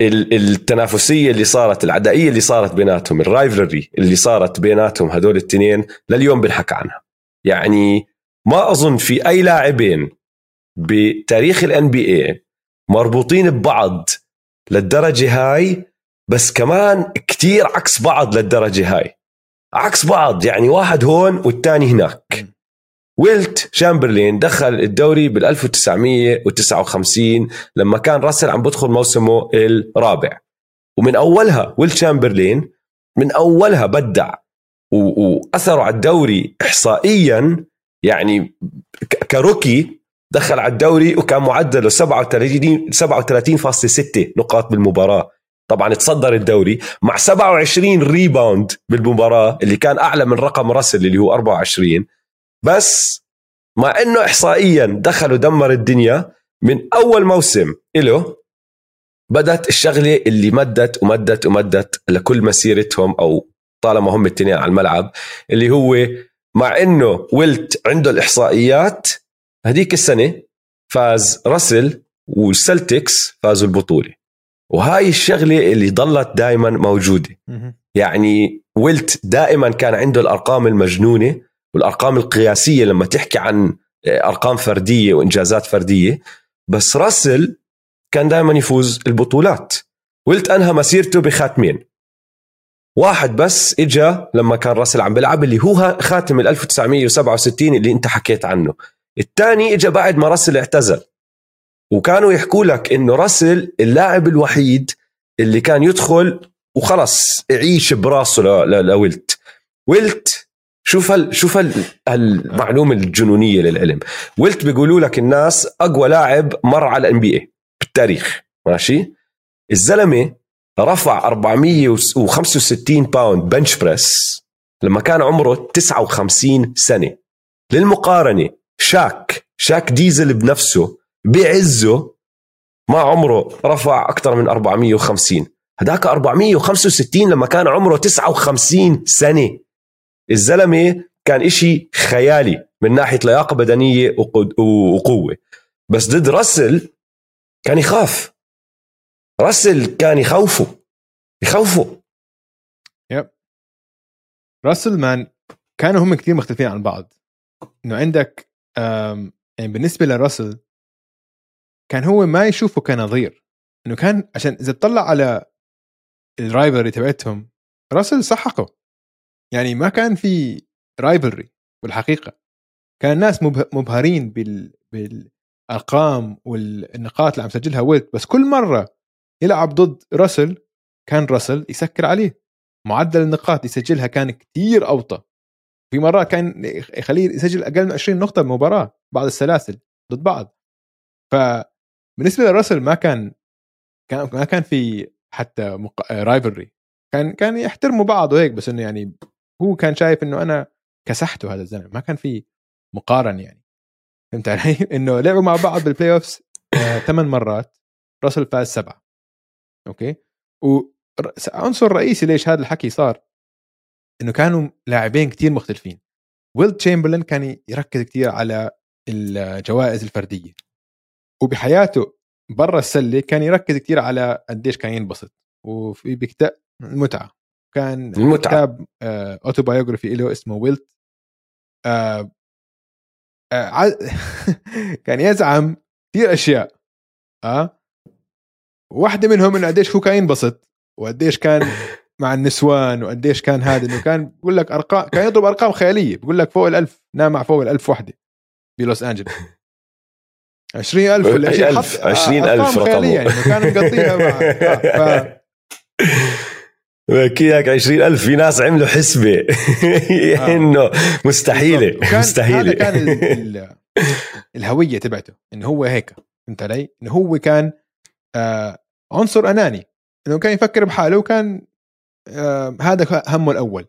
ال- التنافسية اللي صارت العدائية اللي صارت بيناتهم ال rivalry اللي صارت بيناتهم هدول الاثنين لليوم بنحكى عنها. يعني ما أظن في أي لاعبين بتاريخ ال NBA مربوطين ببعض للدرجة هاي بس كمان كتير عكس بعض للدرجة هاي. عكس بعض يعني واحد هون والتاني هناك. ويلت شامبرلين دخل الدوري بال 1959 لما كان راسل عم بدخل موسمه الرابع. ومن أولها ويلت شامبرلين من أولها بدع وأثره على الدوري احصائيا يعني ك rookie دخل على الدوري وكان معدله 37 37.6 نقاط بالمباراة. طبعا تصدر الدوري مع 27 rebound بالمباراة اللي كان أعلى من رقم راسل اللي هو 24 بس مع إنه احصائيا دخل ودمر الدنيا من أول موسم له بدت الشغلة اللي مدت ومدت ومدت لكل مسيرتهم أو طالما هم الاثنين على الملعب اللي هو مع إنه ويلت عنده الإحصائيات هذيك السنة فاز راسل والسلتكس فازوا البطولة. وهاي الشغلة اللي ضلت دائما موجودة. يعني ويلت دائما كان عنده الأرقام المجنونة والأرقام القياسية لما تحكي عن أرقام فردية وإنجازات فردية بس راسل كان دائما يفوز البطولات. ويلت أنهى مسيرته بخاتمين. واحد بس إجا لما كان راسل عم بيلعب اللي هو خاتم ال 1967 اللي أنت حكيت عنه. الثاني إجا بعد ما راسل اعتزل. وكانوا يحكوا لك إنه راسل اللاعب الوحيد اللي كان يدخل وخلص يعيش براسه لويلت. ويلت شوف هال شوف هال المعلومه الجنونية للعلم. ويلت بيقولوا لك الناس أقوى لاعب مر على ال NBA بالتاريخ. ماشي؟ الزلمة رفع 465 pound bench press لما كان عمره 59 سنة. للمقارنة شاك. شاك ديزل بنفسه بعزه ما عمره رفع أكثر من 450 هداك 465 لما كان عمره 59 سنة. الزلمة كان إشي خيالي من ناحية لياقة بدنية وقوة. بس ضد راسل كان يخاف. راسل كان يخوفه. يخوفه. راسل مان كانوا هم كثير مختلفين عن بعض. إنه عندك يعني بالنسبة لراسل كان هو ما يشوفه كنظير. إنه كان عشان إذا تطلع على ال rivalry تبعتهم راسل سحقه يعني ما كان في rivalry بالحقيقة. كان الناس مبه- مبهرين بال بالأرقام والنقاط اللي عم سجلها ويلت. بس كل مرة يلعب ضد راسل كان راسل يسكر عليه. معدل النقاط يسجلها كان كتير أوطى. في مرات كان يخليه يسجل أقل من 20 نقطة بمباراه بعض السلاسل ضد بعض. فبالنسبه لراسل ما كان كان ما كان في حتى مق... rivalry كان كان يحترموا بعض وهيك بس إنه يعني هو كان شايف إنه أنا كسحته هذا الزلمة. ما كان في مقارنة يعني. فهمت علي؟ إنه لعبوا مع بعض بال playoffs ثمان مرات راسل فاز سبعة. okay؟ وعنصر رئيسي ليش هذا الحكي صار. إنه كانوا لاعبين كتير مختلفين. ويلت شامبرلين كان يركز كتير على الجوائز الفردية. وبحياته برا السلة كان يركز كتير على قديش كان ينبسط. وفي بكتاب المتعه كان المتعة. كتاب autobiography له اسمه ويلت آه آه ع- كان يزعم كثير أشياء. آه؟ واحدة منهم إنه قديش هو كان ينبسط. وقديش كان مع النسوان وقديش كان هذا إنه كان بقول لك أرقام كان يضرب أرقام خيالية بقول لك فوق الألف نام مع فوق الألف وحدة بلوس انجلوس 20000 ولا شيء ألف، حط 20,000 أرقام رقمه. خيالية يعني إنه كان مقضيها مع آه، ف... بحكي لك 20000 في ناس عملوا حسبة. إنه مستحيلة مستحيلة. هذا كان ال... ال... الهوية تبعته إنه هو هيك فهمت علي؟ إنه هو كان آه عنصر أناني. إنه كان يفكر بحاله وكان آه هذا همه الأول.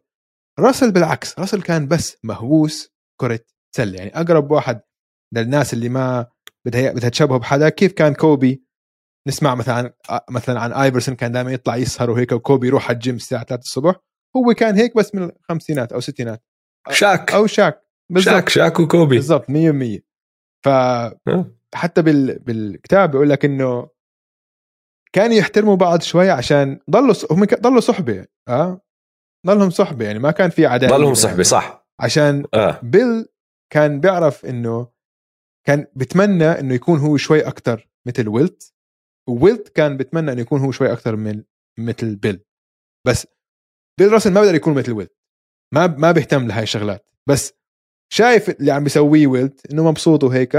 راسل بالعكس راسل كان بس مهووس كرة سلة. يعني أقرب واحد للناس اللي ما بدها بدها تشبهه بحدا كيف كان كوبي؟ نسمع مثلا عن مثلا عن آيفرسون كان دائما يطلع يسهر وهيك وكوبي يروح على الجيم الساعة 3 الصبح. هو كان هيك بس من الخمسينات أو الستينات. شاك. أو شاك. بالضبط. شاك شاك وكوبي. بالضبط 100% فحتى بال... بالكتاب بيقول لك إنه كانوا يحترموا بعض شوي عشان ضلوا هم ضلوا صحبة آه؟ ضلهم صحبة يعني ما كان في عداوة ضلهم صحبة صح. عشان آه. بيل كان بيعرف إنه كان بتمنى إنه يكون هو شوي أكثر مثل ويلت وويلت كان بتمنى إنه يكون هو شوي أكثر من مثل بيل. بس بيل راسل ما بقدر يكون مثل ويلت. ما ما بيهتم لهاي الشغلات. بس شايف اللي عم بيسويه ويلت إنه مبسوط وهيك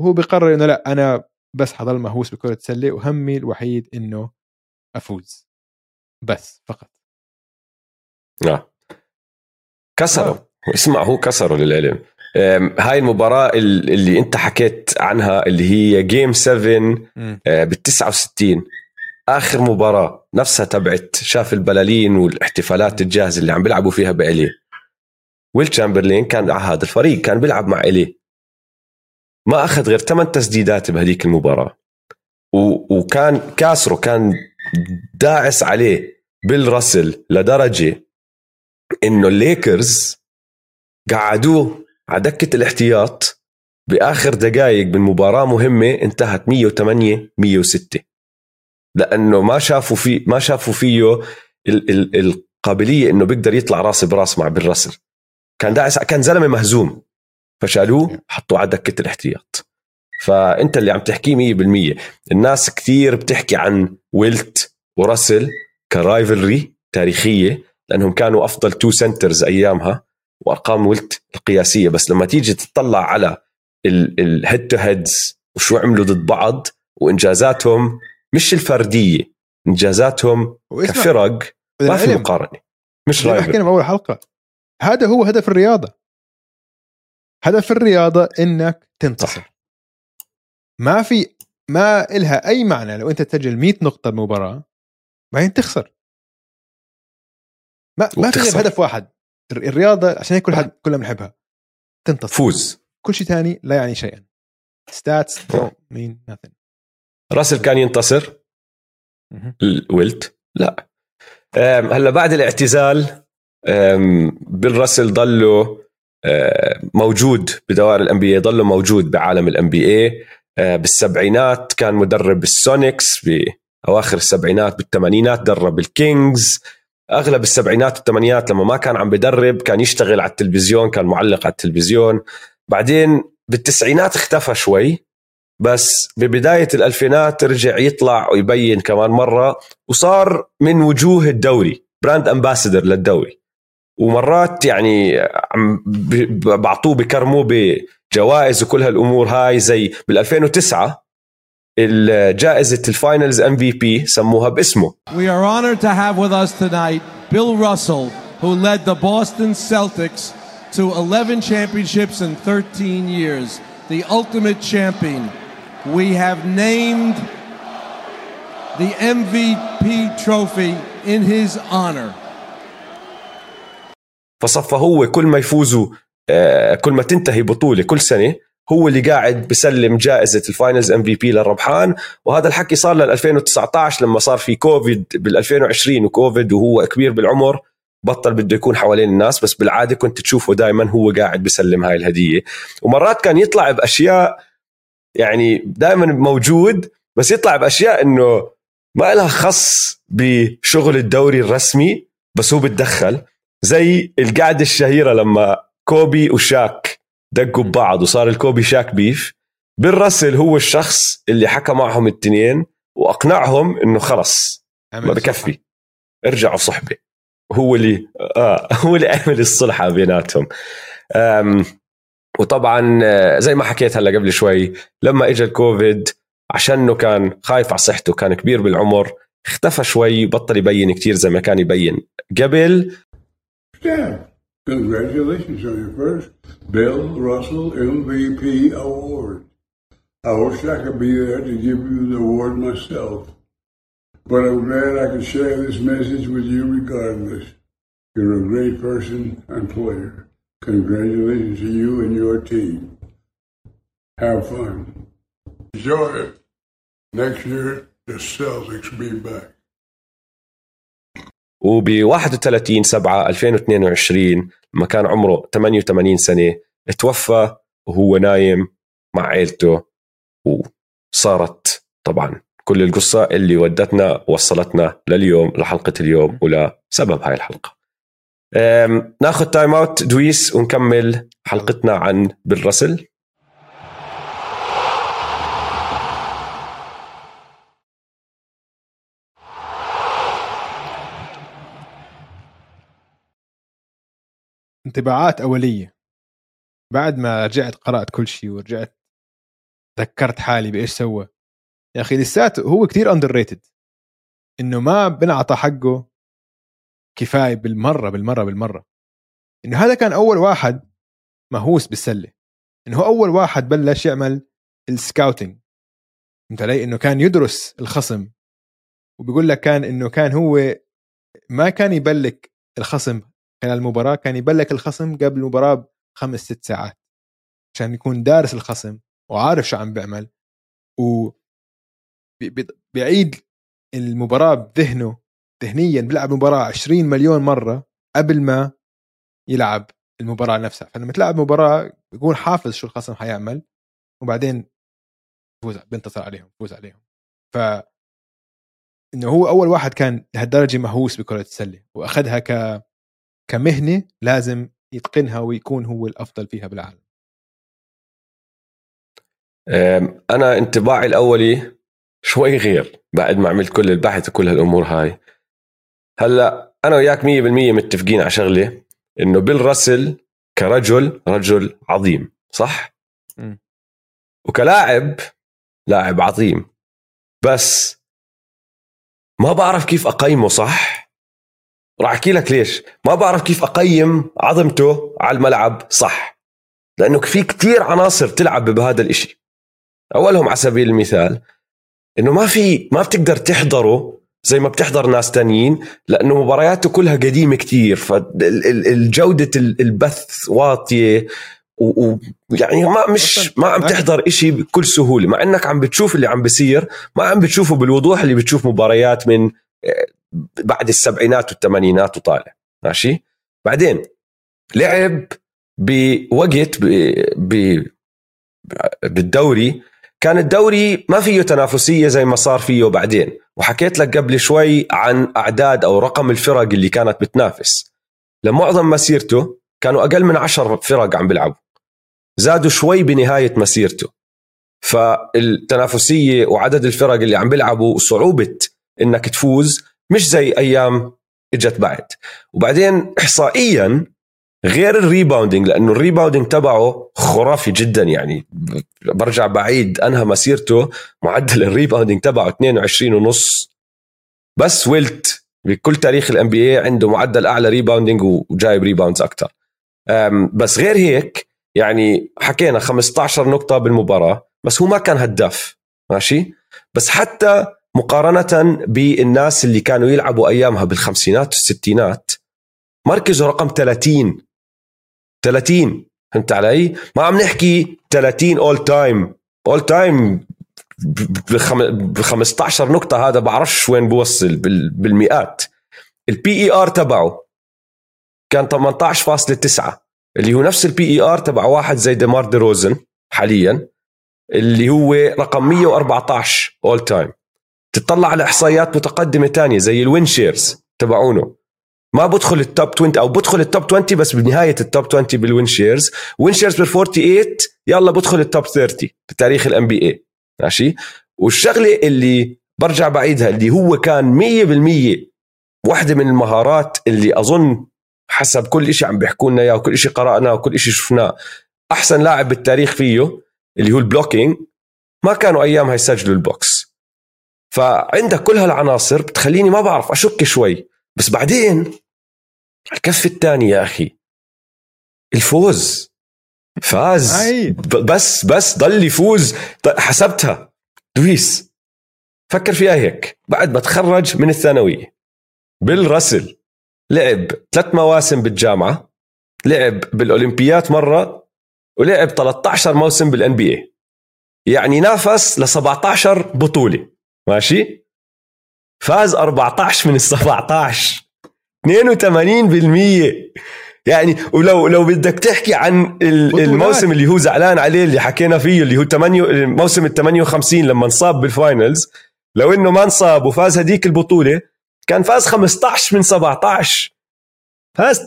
وهو بقرر إنه لأ أنا بس حضل مهووس بكرة السلة وهمي الوحيد إنه أفوز. بس فقط. آه كسروا. آه. اسمع هو كسروا للعلم. هاي المباراة ال- اللي أنت حكيت عنها اللي هي جيم 7 بال 69 آخر مباراة نفسها تبعت شاف البلالين والاحتفالات الجاهزة اللي عم بيلعبوا فيها بإلي. ويل تشامبرلين كان على هذا الفريق كان بيلعب مع إلي. ما أخذ غير 8 تسديدات بهذيك المباراة. و- وكان كاسره كان داعس عليه بيل راسل لدرجة إنه الليكرز قعدوه على دكة الاحتياط بآخر دقائق من مباراة مهمة انتهت 108 106 لأنه ما شافوا في ما شافوا فيه ال ال القابلية إنه بيقدر يطلع راس براس مع بيل راسل كان داعس كان زلمة مهزوم. فشالوه حطوه على دكة الاحتياط. فأنت اللي عم تحكيه 100% الناس كثير بتحكي عن ويلت وراسل كـ rivalry تاريخية لأنهم كانوا أفضل two centers أيامها وأرقام ويلت القياسية. بس لما تيجي تطلع على ال head to heads وشو عملوا ضد بعض وإنجازاتهم مش الفردية إنجازاتهم كفرق ما في مقارنة مش rival. حكينا باول حلقة. هذا هو هدف الرياضة. هدف الرياضة إنك تنتصر. ما في ما إلها أي معنى لو أنت تسجل 100 نقطة بمباراة بعدين تخسر. ما ما في غير. هدف واحد. الر- الرياضة عشان هيك كل حد كلنا بنحبها. تنتصر. فوز. كل شيء ثاني لا يعني شيئا. stats mean nothing. راسل كان ينتصر. ويلت؟ لا. هلا بعد الاعتزال أم، بيل راسل ضله موجود بدوائر الان بي ضله موجود بعالم الان بي اي آه، بالسبعينات كان مدرب السونيكس باواخر السبعينات بالثمانينات درب الكينجز أغلب السبعينات والثمانينات لما ما كان عم بدرب كان يشتغل على التلفزيون كان معلق على التلفزيون. بعدين بالتسعينات اختفى شوي بس ببداية الألفينات رجع يطلع ويبين كمان مرة وصار من وجوه الدوري brand ambassador للدوري. ومرات يعني عم بعطوه بكرموه بجوائز وكل هالامور هاي زي بال 2009 جائزة ال Finals MVP سموها باسمه We are honored to have with us tonight Bill Russell, who led the Boston Celtics to 11 championships in 13 years, the ultimate champion. We have named the MVP trophy in his honor. فصفى هو كل ما يفوزوا آه، كل ما تنتهي بطولة كل سنة هو اللي قاعد بسلم جائزة ال Finals MVP للربحان. وهذا الحكي صار لل 2019 لما صار في كوفيد بال 2020 وكوفيد وهو كبير بالعمر بطل بده يكون حوالين الناس بس بالعادة كنت تشوفه دائما هو قاعد بسلم هاي الهدية. ومرات كان يطلع بأشياء يعني دائما موجود بس يطلع بأشياء إنه ما لها خص بشغل الدوري الرسمي بس هو بتدخل. زي القعدة الشهيرة لما كوبي وشاك دقوا ببعض وصار الكوبي شاك beef بيل راسل هو الشخص اللي حكى معهم التنين وأقنعهم إنه خلص ما بكفي. ارجعوا صحبة. هو اللي آه هو اللي عمل الصلحة بيناتهم. وطبعا آه، زي ما حكيت هلا قبل شوي لما اجى الكوفيد عشانه كان خايف على صحته كان كبير بالعمر اختفى شوي بطل يبين كتير زي ما كان يبين قبل. Stan, congratulations on your first Bill Russell MVP award. I wish I could be there to give you the award myself, but I'm glad I could share this message with you regardless. You're a great person and player. Congratulations to you and your team. Have fun. Enjoy it. Next year, the Celtics will be back. وب 31 7 2022 لما كان عمره 88 سنة توفى وهو نايم مع عيلته وصارت طبعا كل القصة اللي ودتنا وصلتنا لليوم لحلقة اليوم ولسبب هاي الحلقة. أم، ناخذ timeout دويس ونكمل حلقتنا عن بيل راسل انطباعات أولية. بعد ما رجعت قرأت كل شيء ورجعت ذكرت حالي بإيش سوى. يا أخي لساته هو كتير underrated إنه ما بنعطى حقه كفاية بالمرة بالمرة بالمرة. إنه هذا كان أول واحد مهووس بالسلة. إنه هو أول واحد بلش يعمل ال scouting فهمت علي؟ إنه كان يدرس الخصم. وبيقول لك كان إنه كان هو ما كان يبلك الخصم خلال المباراة كان يبلك الخصم قبل المباراة بخمس ست ساعات. عشان يكون دارس الخصم وعارف شو عم بيعمل. و بي- بي- بيعيد المباراة بذهنه ذهنيا بيلعب المباراه 20 مليون مرة قبل ما يلعب المباراة نفسها. فلما تلعب مباراة بيكون حافظ شو الخصم حيعمل وبعدين بفوز بينتصر عليهم بفوز عليهم. ف إنه هو أول واحد كان لهالدرجة مهووس بكرة السله وأخذها ك كمهنة لازم يتقنها ويكون هو الأفضل فيها بالعالم. أنا انطباعي الأولي شوي غير بعد ما عملت كل البحث وكل هالأمور هاي. هلأ أنا وياك 100% متفقين على شغلة إنه بيل راسل كرجل رجل عظيم صح؟ مم. وكلاعب لاعب عظيم. بس ما بعرف كيف أقيمه صح؟ راح أحكي لك ليش. ما بعرف كيف أقيم عظمته على الملعب صح لأنه في كتير عناصر تلعب بهذا الإشي. أولهم على سبيل المثال إنه ما في ما بتقدر تحضره زي ما بتحضر ناس تانيين لأنه مبارياته كلها قديمة كتير فالجوده البث واطية ويعني ما مش ما عم تحضر إشي بكل سهولة. مع إنك عم بتشوف اللي عم بيصير ما عم بتشوفه بالوضوح اللي بتشوف مباريات من بعد السبعينات والثمانينات وطالع ماشي؟ بعدين لعب بوقت ب... بالدوري كان الدوري ما فيه تنافسية زي ما صار فيه بعدين وحكيت لك قبل شوي عن أعداد أو رقم الفرق اللي كانت بتنافس. لمعظم مسيرته كانوا أقل من عشر فرق عم بيلعبوا. زادوا شوي بنهاية مسيرته. فالتنافسية وعدد الفرق اللي عم بيلعبوا وصعوبه إنك تفوز مش زي أيام إجت بعد. وبعدين احصائيا غير ال rebounding لأنه ال rebounding تبعه خرافي جدا يعني. برجع بعيد أنهى مسيرته معدل ال rebounding تبعه 22 ونص. بس ويلت بكل تاريخ الان بي اي عنده معدل أعلى rebounding وجايب rebounds أكثر بس غير هيك يعني حكينا 15 نقطة بالمباراة بس هو ما كان هداف ماشي؟ بس حتى مقارنة بالناس اللي كانوا يلعبوا أيامها بالخمسينات والستينات. مركزه رقم 30 30 فهمت علي؟ ما عم نحكي 30 all time all time ب 15 نقطة هذا بعرفش وين بوصل بالمئات. ال PER تبعه كان 18.9 اللي هو نفس ال PER تبع واحد زي ديمار دي روزن حاليا اللي هو رقم 114 all time تطلع على إحصائيات متقدمة تانية زي ال win shares تبعونه. ما بدخل ال top 20 أو بدخل ال top 20 بس بنهاية ال top 20 بال win shares. win shares بال 48 يلا بدخل ال top 30 بتاريخ الان بي اي ماشي؟ والشغلة اللي برجع بعيدها اللي هو كان 100% واحدة من المهارات اللي أظن حسب كل شيء عم بيحكوا لنا إياه وكل شيء قرأناه وكل شيء شفناه أحسن لاعب بالتاريخ فيه اللي هو ال blocking ما كانوا أيامها يسجلوا ال blocks فعندك كل هالعناصر بتخليني ما بعرف أشك شوي. بس بعدين الكف الثاني يا أخي. الفوز. فاز. بس بس ضل يفوز. حسبتها. دويس. فكر فيها هيك. بعد ما تخرج من الثانوية. بالرسل لعب ثلاث مواسم بالجامعة. لعب بالأولمبيات مرة. ولعب 13 موسم بالان بي اي يعني نافس ل 17 بطولة. ماشي؟ فاز 14 من ال 17 82% يعني ولو لو بدك تحكي عن الموسم اللي هو زعلان عليه اللي حكينا فيه اللي هو 8 موسم ال 58 لما انصاب بال finals لو إنه ما انصاب وفاز هديك البطولة كان فاز 15 من 17 فاز 82%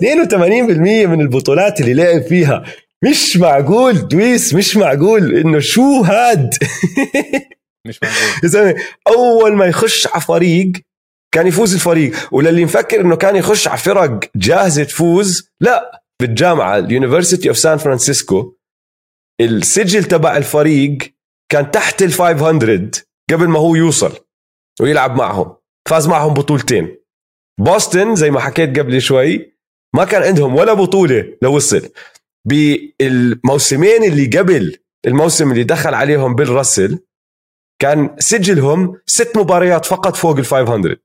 من البطولات اللي لعب فيها. مش معقول دويس مش معقول إنه شو هاد؟ مش معقول. أول ما يخش على فريق كان يفوز الفريق وللي مفكر إنه كان يخش على فرق جاهزة تفوز لا بالجامعة ال University of سان فرانسيسكو. السجل تبع الفريق كان تحت ال 500 قبل ما هو يوصل ويلعب معهم. فاز معهم بطولتين. بوسطن زي ما حكيت قبل شوي ما كان عندهم ولا بطولة لوصل. بالموسمين اللي قبل الموسم اللي دخل عليهم بيل راسل كان سجلهم ست مباريات فقط فوق ال 500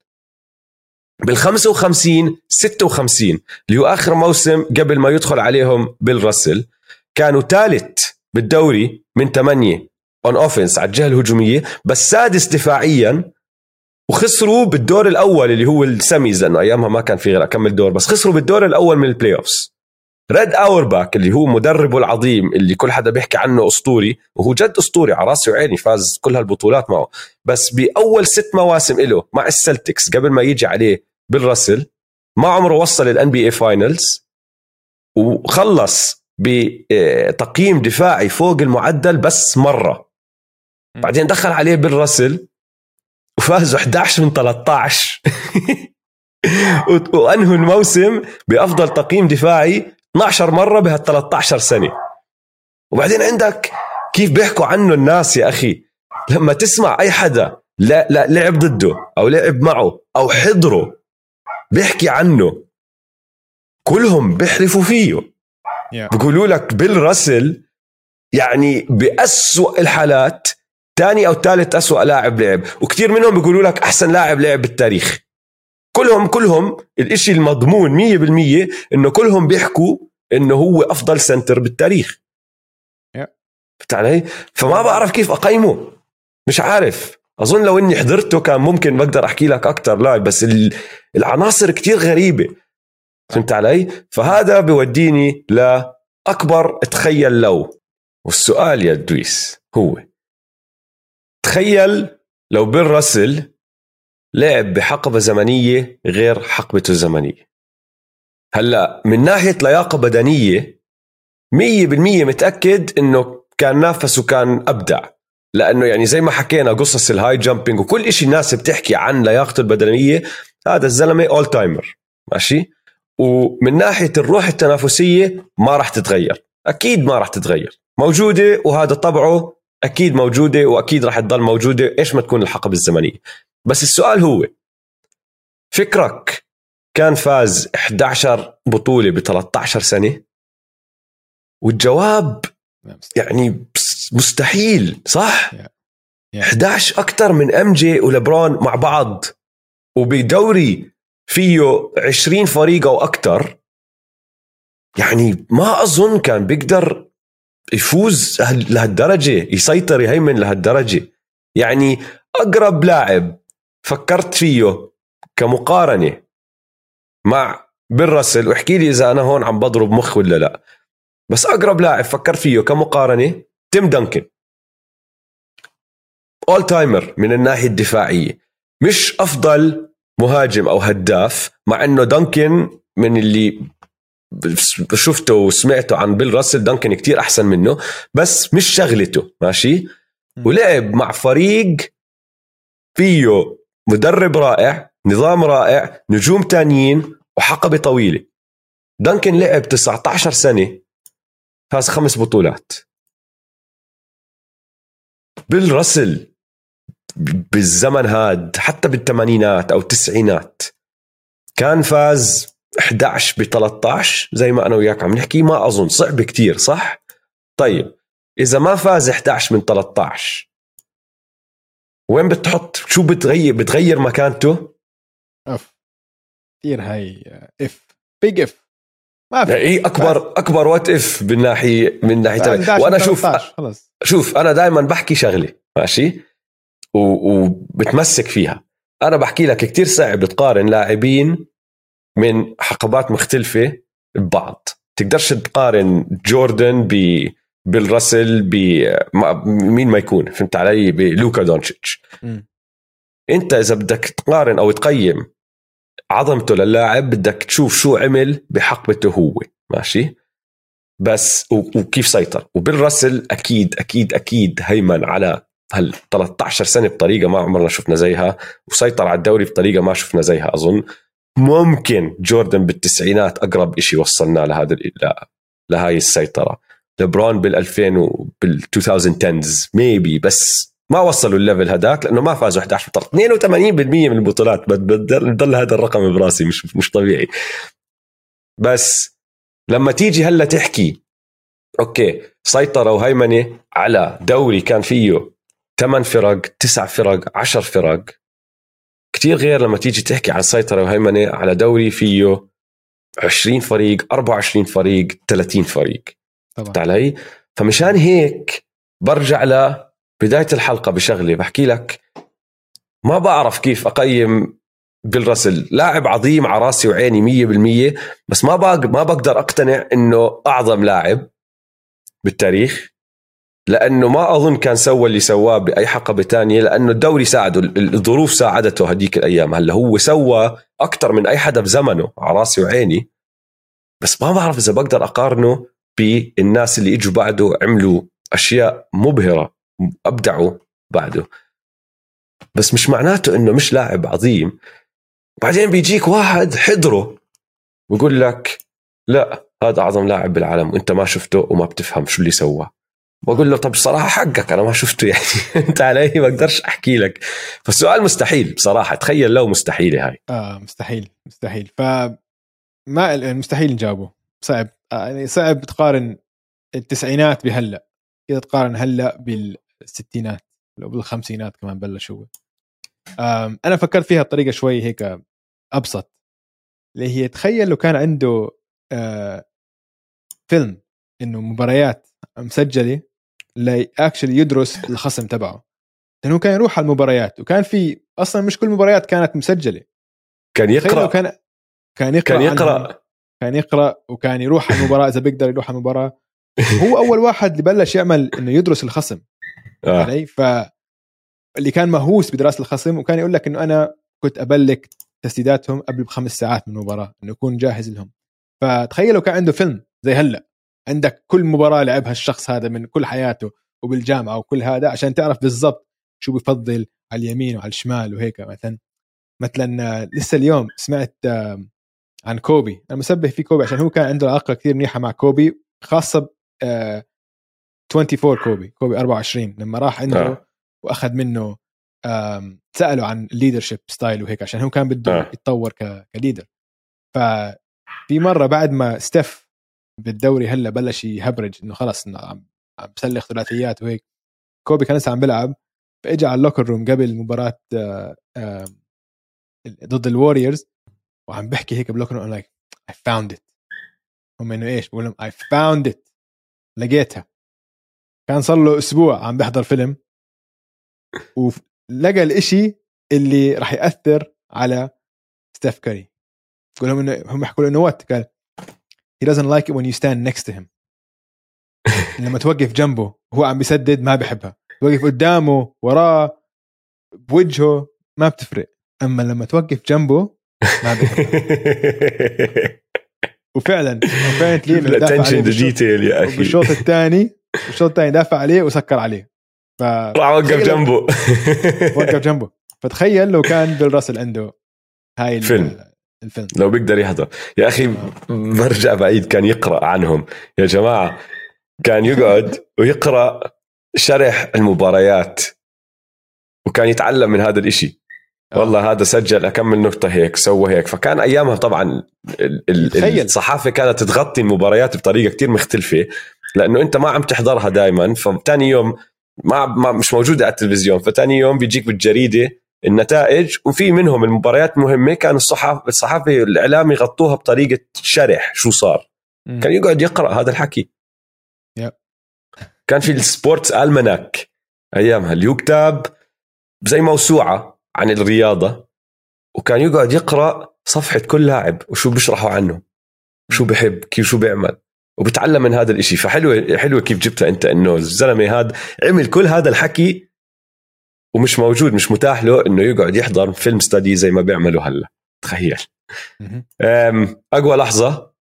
بال 55 56 اللي هو آخر موسم قبل ما يدخل عليهم بيل راسل كانوا ثالث بالدوري من ثمانية on offense على الجهة الهجومية بس سادس دفاعيا وخسروا بالدور الأول اللي هو ال semis لأنه أيامها ما كان في غير أكم من دور بس خسروا بالدور الأول من ال playoffs ريد أورباك اللي هو مدربه العظيم اللي كل حدا بيحكي عنه أسطوري وهو جد أسطوري على راسي وعيني فاز كل هالبطولات معه. بس بأول ست مواسم له مع السلتكس قبل ما يجي عليه بيل راسل ما عمره وصل ال NBA Finals وخلص بتقييم دفاعي فوق المعدل بس مرة. بعدين دخل عليه بيل راسل وفازوا 11 من 13 وأنهوا الموسم بأفضل تقييم دفاعي 12 مرة بهال 13 سنة. وبعدين عندك كيف بيحكوا عنه الناس يا أخي؟ لما تسمع أي حدا لا لا لعب ضده أو لعب معه أو حضره بيحكي عنه. كلهم بيحلفوا فيه. Yeah. بيقولوا لك بيل راسل يعني بأسوأ الحالات ثاني أو ثالث أسوأ لاعب لعب. وكثير منهم بيقولوا لك أحسن لاعب لعب بالتاريخ. كلهم كلهم الإشي المضمون 100% إنه كلهم بيحكوا إنه هو أفضل سنتر بالتاريخ. فهمت علي؟ فما بعرف كيف أقيمه. مش عارف. أظن لو إني حضرته كان ممكن بقدر أحكي لك أكثر لا بس العناصر كتير غريبة. فهمت علي؟ فهذا بوديني لأكبر تخيل لو. والسؤال يا دويس هو تخيل لو بيل راسل لعب بحقبة زمنية غير حقبته الزمنية. هلأ من ناحية لياقة بدنية 100% متأكد إنه كان نافس وكان أبدع. لأنه يعني زي ما حكينا قصص ال high jumping وكل شيء الناس بتحكي عن لياقته البدنية هذا الزلمة all timer ماشي؟ ومن ناحية الروح التنافسية ما راح تتغير أكيد ما راح تتغير. موجودة وهذا طبعه أكيد موجودة وأكيد راح تضل موجودة إيش ما تكون الحقبة الزمنية. بس السؤال هو فكرك كان فاز 11 بطولة ب 13 سنة والجواب يعني مستحيل صح؟ Yeah. 11 أكثر من إم جي ولبرون مع بعض وبدوري فيه 20 فريق أو أكثر يعني ما أظن كان بيقدر يفوز هال- لهالدرجة يسيطر يهيمن لهالدرجة يعني أقرب لاعب فكرت فيه كمقارنة مع بيل راسل واحكي لي إذا أنا هون عم بضرب مخ ولا لا. بس أقرب لاعب فكرت فيه كمقارنة تيم دنكن all timer من الناحية الدفاعية. مش أفضل مهاجم أو هداف مع إنه دنكن من اللي شفته وسمعته عن بيل راسل دنكن كتير أحسن منه بس مش شغلته ماشي؟ ولعب مع فريق فيه مدرب رائع نظام رائع نجوم تانيين وحقبة طويلة دنكن لعب 19 سنة فاز خمس بطولات بيل راسل بالزمن هاد حتى بالثمانينات أو التسعينات كان فاز 11 ب 13 زي ما أنا وياك عم نحكي ما أظن صعب كتير صح؟ طيب إذا ما فاز 11 من 13 وين بتحط؟ شو بتغير بتغير مكانته؟ أف. كثير هاي إف. بيج إف. ما في. اي اكبر أكبر وات اف من ناحيه من ناحية 11 وأنا شوف 13 خلص. شوف أنا دائما بحكي شغلة ماشي؟ و- وبتمسك فيها. أنا بحكي لك كتير صعب تقارن لاعبين من حقبات مختلفة ببعض. تقدرش تقارن جوردن ب بيل راسل ب ما- مين ما يكون فهمت علي؟ ب لوكا دونتشيتش. انت إذا بدك تقارن أو تقيم عظمته للاعب بدك تشوف شو عمل بحقبته هو ماشي؟ بس وكيف سيطر. وبيل راسل أكيد أكيد أكيد هيمن على هال 13 سنة بطريقة ما عمرنا شفنا زيها وسيطر على الدوري بطريقة ما شفنا زيها أظن. ممكن جوردن بالتسعينات أقرب شيء وصلنا لهذا لهاي السيطرة. لبرون بال 2000 وبال 2010 maybe بس ما وصلوا ال level هذاك لأنه ما فازوا 11 بطولة. 82% من البطولات بضل هذا الرقم براسي مش مش طبيعي. بس لما تيجي هلا تحكي أوكي سيطرة وهيمنة على دوري كان فيه 8 فرق 9 فرق 10 فرق كتير غير لما تيجي تحكي عن سيطرة وهيمنة على دوري فيه 20 فريق 24 فريق 30 فريق. فهمت علي؟ فمشان هيك برجع لبداية الحلقة بشغلة بحكي لك ما بعرف كيف أقيم بيل راسل. لاعب عظيم على راسي وعيني مية بالمية بس ما بق ما بقدر أقتنع إنه أعظم لاعب بالتاريخ لأنه ما أظن كان سوى اللي سواه بأي حقبة تانية لأنه الدوري ساعده ال- الظروف ساعدته هديك الأيام. هلأ هو سوى أكثر من أي حدا بزمنه على راسي وعيني بس ما بعرف إذا بقدر أقارنه بالناس اللي اجوا بعده عملوا أشياء مبهرة أبدعوا بعده. بس مش معناته إنه مش لاعب عظيم. بعدين بيجيك واحد حضره ويقول لك لا هذا أعظم لاعب بالعالم وأنت ما شفته وما بتفهم شو اللي سواه بقول له طب صراحة حقك أنا ما شفته يعني. أنت علي ما أقدرش أحكي لك. فالسؤال مستحيل بصراحة تخيل لو مستحيلة هاي. آه مستحيل مستحيل. ف ما مستحيل نجاوبه. صعب. آه يعني صعب تقارن التسعينات بهلأ. كذا تقارن هلأ بالستينات لو بالخمسينات كمان بلش هو. أنا فكرت فيها بطريقة شوي هيك أبسط. اللي هي تخيل لو كان عنده آه فيلم إنه مباريات مسجلة لاكشلي يدرس الخصم تبعه. لأنه كان يروح على المباريات وكان في أصلا مش كل المباريات كانت مسجلة. كان يقرأ. كان كان يقرأ كان. يقرأ. كان يقرأ وكان يروح على المباراة إذا بيقدر يروح على المباراة. هو أول واحد اللي بلش يعمل إنه يدرس الخصم. آه. علي ف اللي كان مهووس بدراسة الخصم وكان يقول لك إنه أنا كنت أبلك تسديداتهم قبل بخمس ساعات من المباراة إنه يكون جاهز لهم. فتخيلوا كان عنده فيلم زي هلأ. عندك كل مباراة لعبها الشخص هذا من كل حياته وبالجامعة وكل هذا عشان تعرف بالضبط شو بفضل على اليمين وعلى الشمال وهيك مثلا. مثلا لسه اليوم سمعت آه، عن كوبي أنا مسبه في كوبي عشان هو كان عنده علاقة كثير منيحة مع كوبي خاصة ب آه، 24 كوبي كوبي 24 لما راح عنده آه. وأخذ منه سأله عن ال leadership style وهيك عشان هو كان بده آه. يتطور ك leader ففي مرة بعد ما ستيف بالدوري هلأ بلش يهبرج إنه خلص إنه عم عم بسلخ ثلاثيات وهيك كوبي كان لسه عم بيلعب فاجى على ال locker room قبل مباراة آه، آه، ضد ال Warriors وعم بحكي هيك بال locker room like I found it هم إنه إيش؟ بقول لهم I found it لقيتها. كان صار له أسبوع عم بيحضر فيلم. ولقى الإشي اللي راح يأثر على ستيف كاري. بقول لهم إنه هم يحكوا له إنه what قال he doesn't like it when you stand next to him. لما توقف جنبه وهو عم بيسدد ما بحبها توقف قدامه وراه بوجهه ما بتفرق. أما لما توقف جنبه ما وفعلا عليه ال attention detail يا أخي. بالشوط الثاني الشوط الثاني دافع عليه وسكر عليه. ف راح تخيل- جنبه. وقف جنبه. فتخيل لو كان بيل راسل عنده هاي ال- فيلم. الفيلم. لو بيقدر يحضر يا أخي برجع بعيد كان يقرأ عنهم. يا جماعة كان يقعد ويقرأ شرح المباريات. وكان يتعلم من هذا الإشي. آه. والله هذا سجل اكمل نقطه هيك سوى هيك. فكان أيامها طبعا ال- ال- تخيل. الصحافة كانت تغطي المباريات بطريقة كتير مختلفة لأنه أنت ما عم تحضرها دائما فثاني يوم ما, ما مش موجودة على التلفزيون. فتاني يوم بيجيك بالجريدة النتائج وفي منهم المباريات مهمة كان الصحافه الصحافة الإعلام يغطوها بطريقة شرح شو صار. مم. كان يقعد يقرأ هذا الحكي. Yep. كان في ال sports almanac أيامها اللي هو كتاب زي موسوعة. عن الرياضة وكان يقعد يقرأ صفحة كل لاعب وشو بيشرحوا عنه شو بحب كيف شو بيعمل وبتعلم من هذا الإشي. فحلوة حلوة كيف جبتها أنت إنه الزلمة هذا عمل كل هذا الحكي ومش موجود مش متاح له إنه يقعد يحضر film study زي ما بيعملوا هلا. تخيل. أقوى لحظة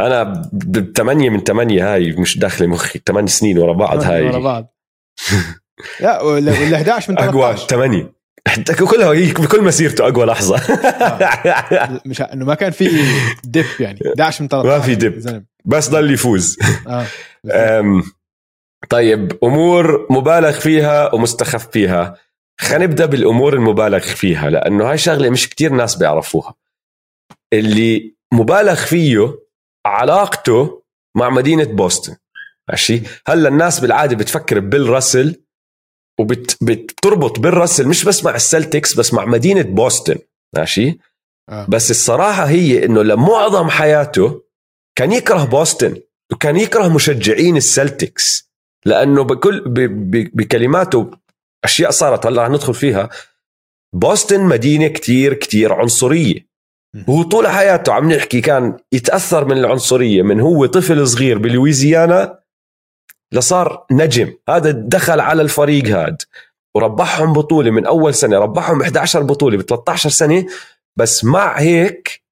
أنا بثمانية من ثمانية هاي مش داخلة مخي ثمان سنين ورا بعض ورا هاي. بعض. لا ولا ولا 11 من أقوى 13 ثمانية كلها بكل مسيرته أقوى لحظة. مش إنه ما كان في depth يعني. 11 من 13 ما في depth. زلمة. بس ضل يفوز. آه أم، طيب أمور مبالغ فيها ومستخف فيها. خلينا نبدأ بالأمور المبالغ فيها لأنه هاي شغلة مش كتير ناس بيعرفوها. اللي مبالغ فيه علاقته مع مدينة بوسطن. ماشي؟ هلأ الناس بالعادة بتفكر ببيل راسل وبتربط بيل راسل مش بس مع السلتكس بس مع مدينة بوسطن. ماشي؟ آه. بس الصراحة هي إنه لمعظم حياته كان يكره بوسطن وكان يكره مشجعين السلتكس. لأنه بكل بكلماته أشياء صارت هلأ رح ندخل فيها. بوسطن مدينة كتير كتير عنصرية. وهو طول حياته عم نحكي كان يتأثر من العنصرية من هو طفل صغير بلويزيانا لصار نجم. هذا دخل على الفريق هاد. وربحهم بطولة من أول سنة. ربحهم 11 بطولة ب 13 سنة. بس مع هيك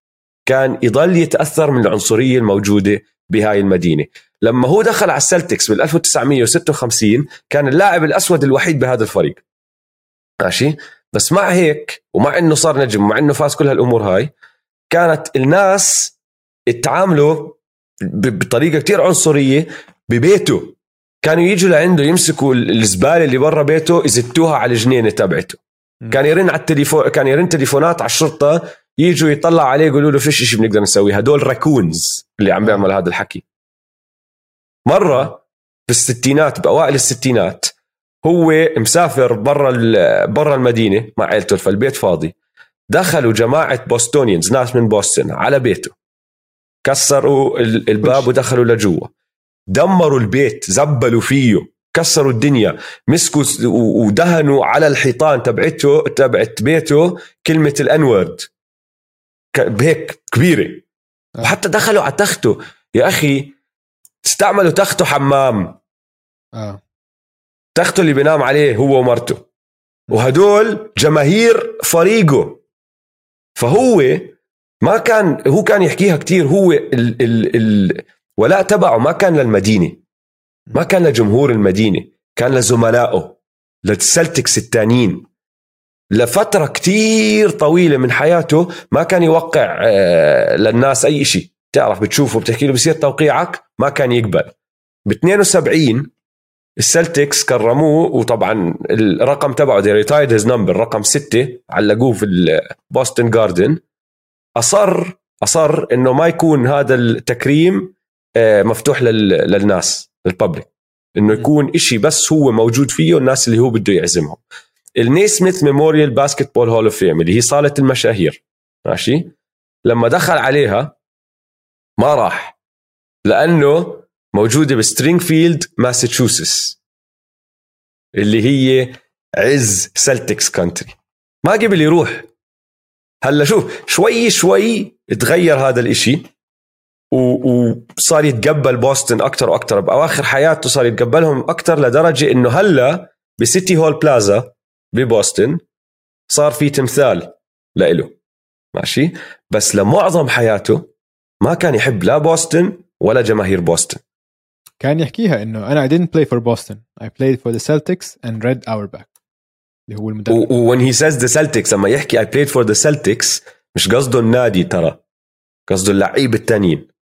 كان يضل يتأثر من العنصرية الموجودة بهاي المدينة. لما هو دخل على السلتكس بال 1956 كان اللاعب الأسود الوحيد بهذا الفريق. ماشي؟ بس مع هيك ومع إنه صار نجم ومع إنه فاز كل هالأمور هاي كانت الناس يتعاملوا ب- بطريقة كتير عنصرية ببيته. كانوا يجوا لعنده يمسكوا الزبالة اللي برا بيته يزتوها على الجنينة تبعته. كان يرن على التليفون كان يرن تليفونات على الشرطة يجوا يطلع عليه يقولوا له فيش شيء بنقدر نسويه. هدول raccoons اللي عم بيعمل هذا الحكي. مرة بالستينات بأوائل الستينات هو مسافر برا برا المدينة مع عيلته فالبيت فاضي. دخلوا جماعة Bostonians ناس من بوسطن على بيته. كسروا ال- الباب ودخلوا لجوا. دمروا البيت زبلوا فيه كسروا الدنيا مسكوا ودهنوا على الحيطان تبعته تبعت بيته كلمة الانورد بهيك كبيرة. آه. وحتى دخلوا على تخته. يا أخي استعملوا تخته حمام. آه. تخته اللي بينام عليه هو ومرته. وهدول جماهير فريقه. فهو ما كان هو كان يحكيها كتير هو ال ال ال ولاء تبعه. ما كان للمدينة. ما كان لجمهور المدينة. كان لزملائه. للسلتكس التانيين. لفترة كتير طويلة من حياته ما كان يوقع آه، للناس أي شيء تعرف بتشوفه بتحكي له بصير توقيعك؟ ما كان يقبل. ب 72 السلتكس كرموه وطبعا الرقم تبعه they retired his number رقم ستة علقوه في البوستن جاردن أصر أصر إنه ما يكون هذا التكريم مفتوح لل- للناس لل public إنه يكون إشي بس هو موجود فيه الناس اللي هو بده يعزمهم. ال Naismith Memorial Basketball Hall of Fame اللي هي صالة المشاهير. ماشي؟ لما دخل عليها ما راح لأنه موجودة بسبرينغفيلد ماساتشوستس. اللي هي عز Celtics country ما قبل يروح. هلا شوف شوي شوي تغير هذا الإشي. وصار يتقبل بوسطن أكثر وأكثر بأواخر حياته صار يتقبلهم أكثر لدرجة إنه هلأ ب City Hall Plaza ببوسطن صار في تمثال لإله. ماشي؟ بس لمعظم حياته ما كان يحب لا بوسطن ولا جماهير بوسطن. كان يحكيها إنه أنا I didn't play for Boston. I played for the Celtics and Red Auerbach اللي هو المدرب. when he says the Celtics لما يحكي I played for the Celtics مش قصده النادي ترى قصده اللعيبه التانيين. مهم.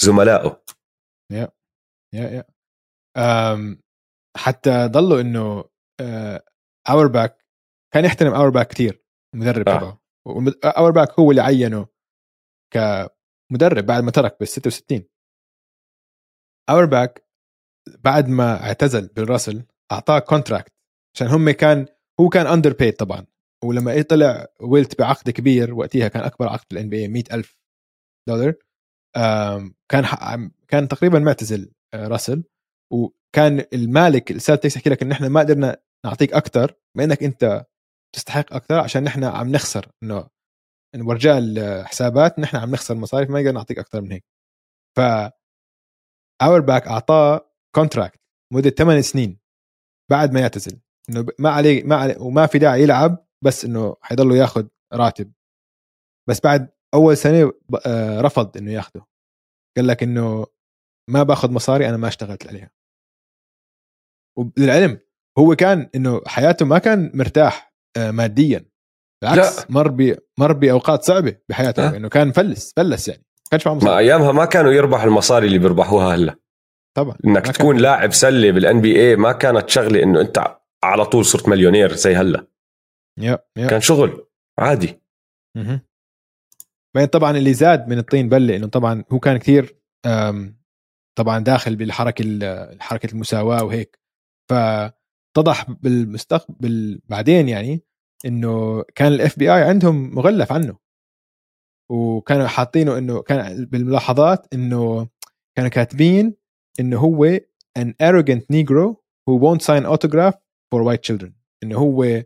زملائه. yeah yeah أم حتى ضلوا إنه اورباك كان يحترم اورباك كثير المدرب آه. تبعه. اورباك هو اللي عينه كمدرب بعد ما ترك بال 66 اورباك بعد ما اعتزل بيل راسل أعطاه contract عشان هم كان هو كان underpaid طبعا. ولما إيه طلع ويلت بعقد كبير وقتها كان أكبر عقد بال NBA 100000 دولار. كان كان تقريبا معتزل آه، راسل. وكان المالك السلتكس يحكي لك إن إحنا ما قدرنا نعطيك أكثر بما إنك أنت تستحق أكثر عشان نحن عم نخسر. إنه ورجاء الحسابات نحن عم نخسر مصاريف ما نقدر نعطيك أكثر من هيك. ف اورباك أعطاه contract مدة 8 سنين بعد ما يعتزل. إنه ما عليه ما عليه وما في داعي يلعب بس إنه حيضله ياخذ راتب. بس بعد أول سنه آه، رفض إنه ياخده. قال لك إنه ما باخذ مصاري أنا ما اشتغلت عليها. وللعلم هو كان إنه حياته ما كان مرتاح آه، ماديا. بالعكس لا. مر ب مر بأوقات صعبة بحياته أه. إنه كان مفلس فلس يعني ما كانش معه ما مصاري. أيامها ما كانوا يربحوا المصاري اللي بيربحوها هلأ. طبعا إنك ما كان- تكون لاعب سلة بالان بي اي ما كانت شغلة إنه أنت على طول صرت مليونير زي هلأ. يا كان شغل عادي. مهم. بعدين طبعا اللي زاد من الطين بله إنه طبعا هو كان كثير طبعا داخل بالحركة ال- حركة المساواة وهيك. فاتضح بالمستقبل بعدين يعني إنه كان ال FBI عندهم مغلف عنه. وكانوا حاطينه إنه كان بالملاحظات إنه كانوا كاتبين إنه هو an arrogant negro who won't sign autograph for white children. إنه هو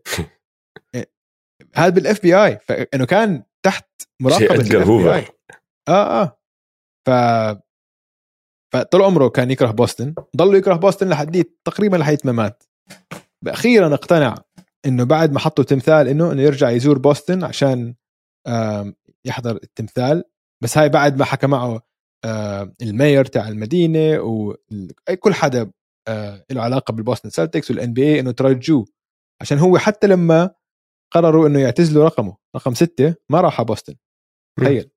هذا بال FBI فإنه كان تحت مراقبة هوفر. آه آه. ف فطول عمره كان يكره بوسطن. ضل يكره بوسطن لحد تقريبا لحد ما مات. أخيرا اقتنع إنه بعد ما حطوا تمثال إنه إنه يرجع يزور بوسطن عشان يحضر التمثال. بس هاي بعد ما حكى معه ال mayor تاع المدينة وكل حدا آه، له علاقة بالبوسطن سلتكس وال NBA إنه ترجوه. عشان هو حتى لما قرروا إنه يعتزلوا رقمه. رقم ستة ما راح على بوسطن. تخيل.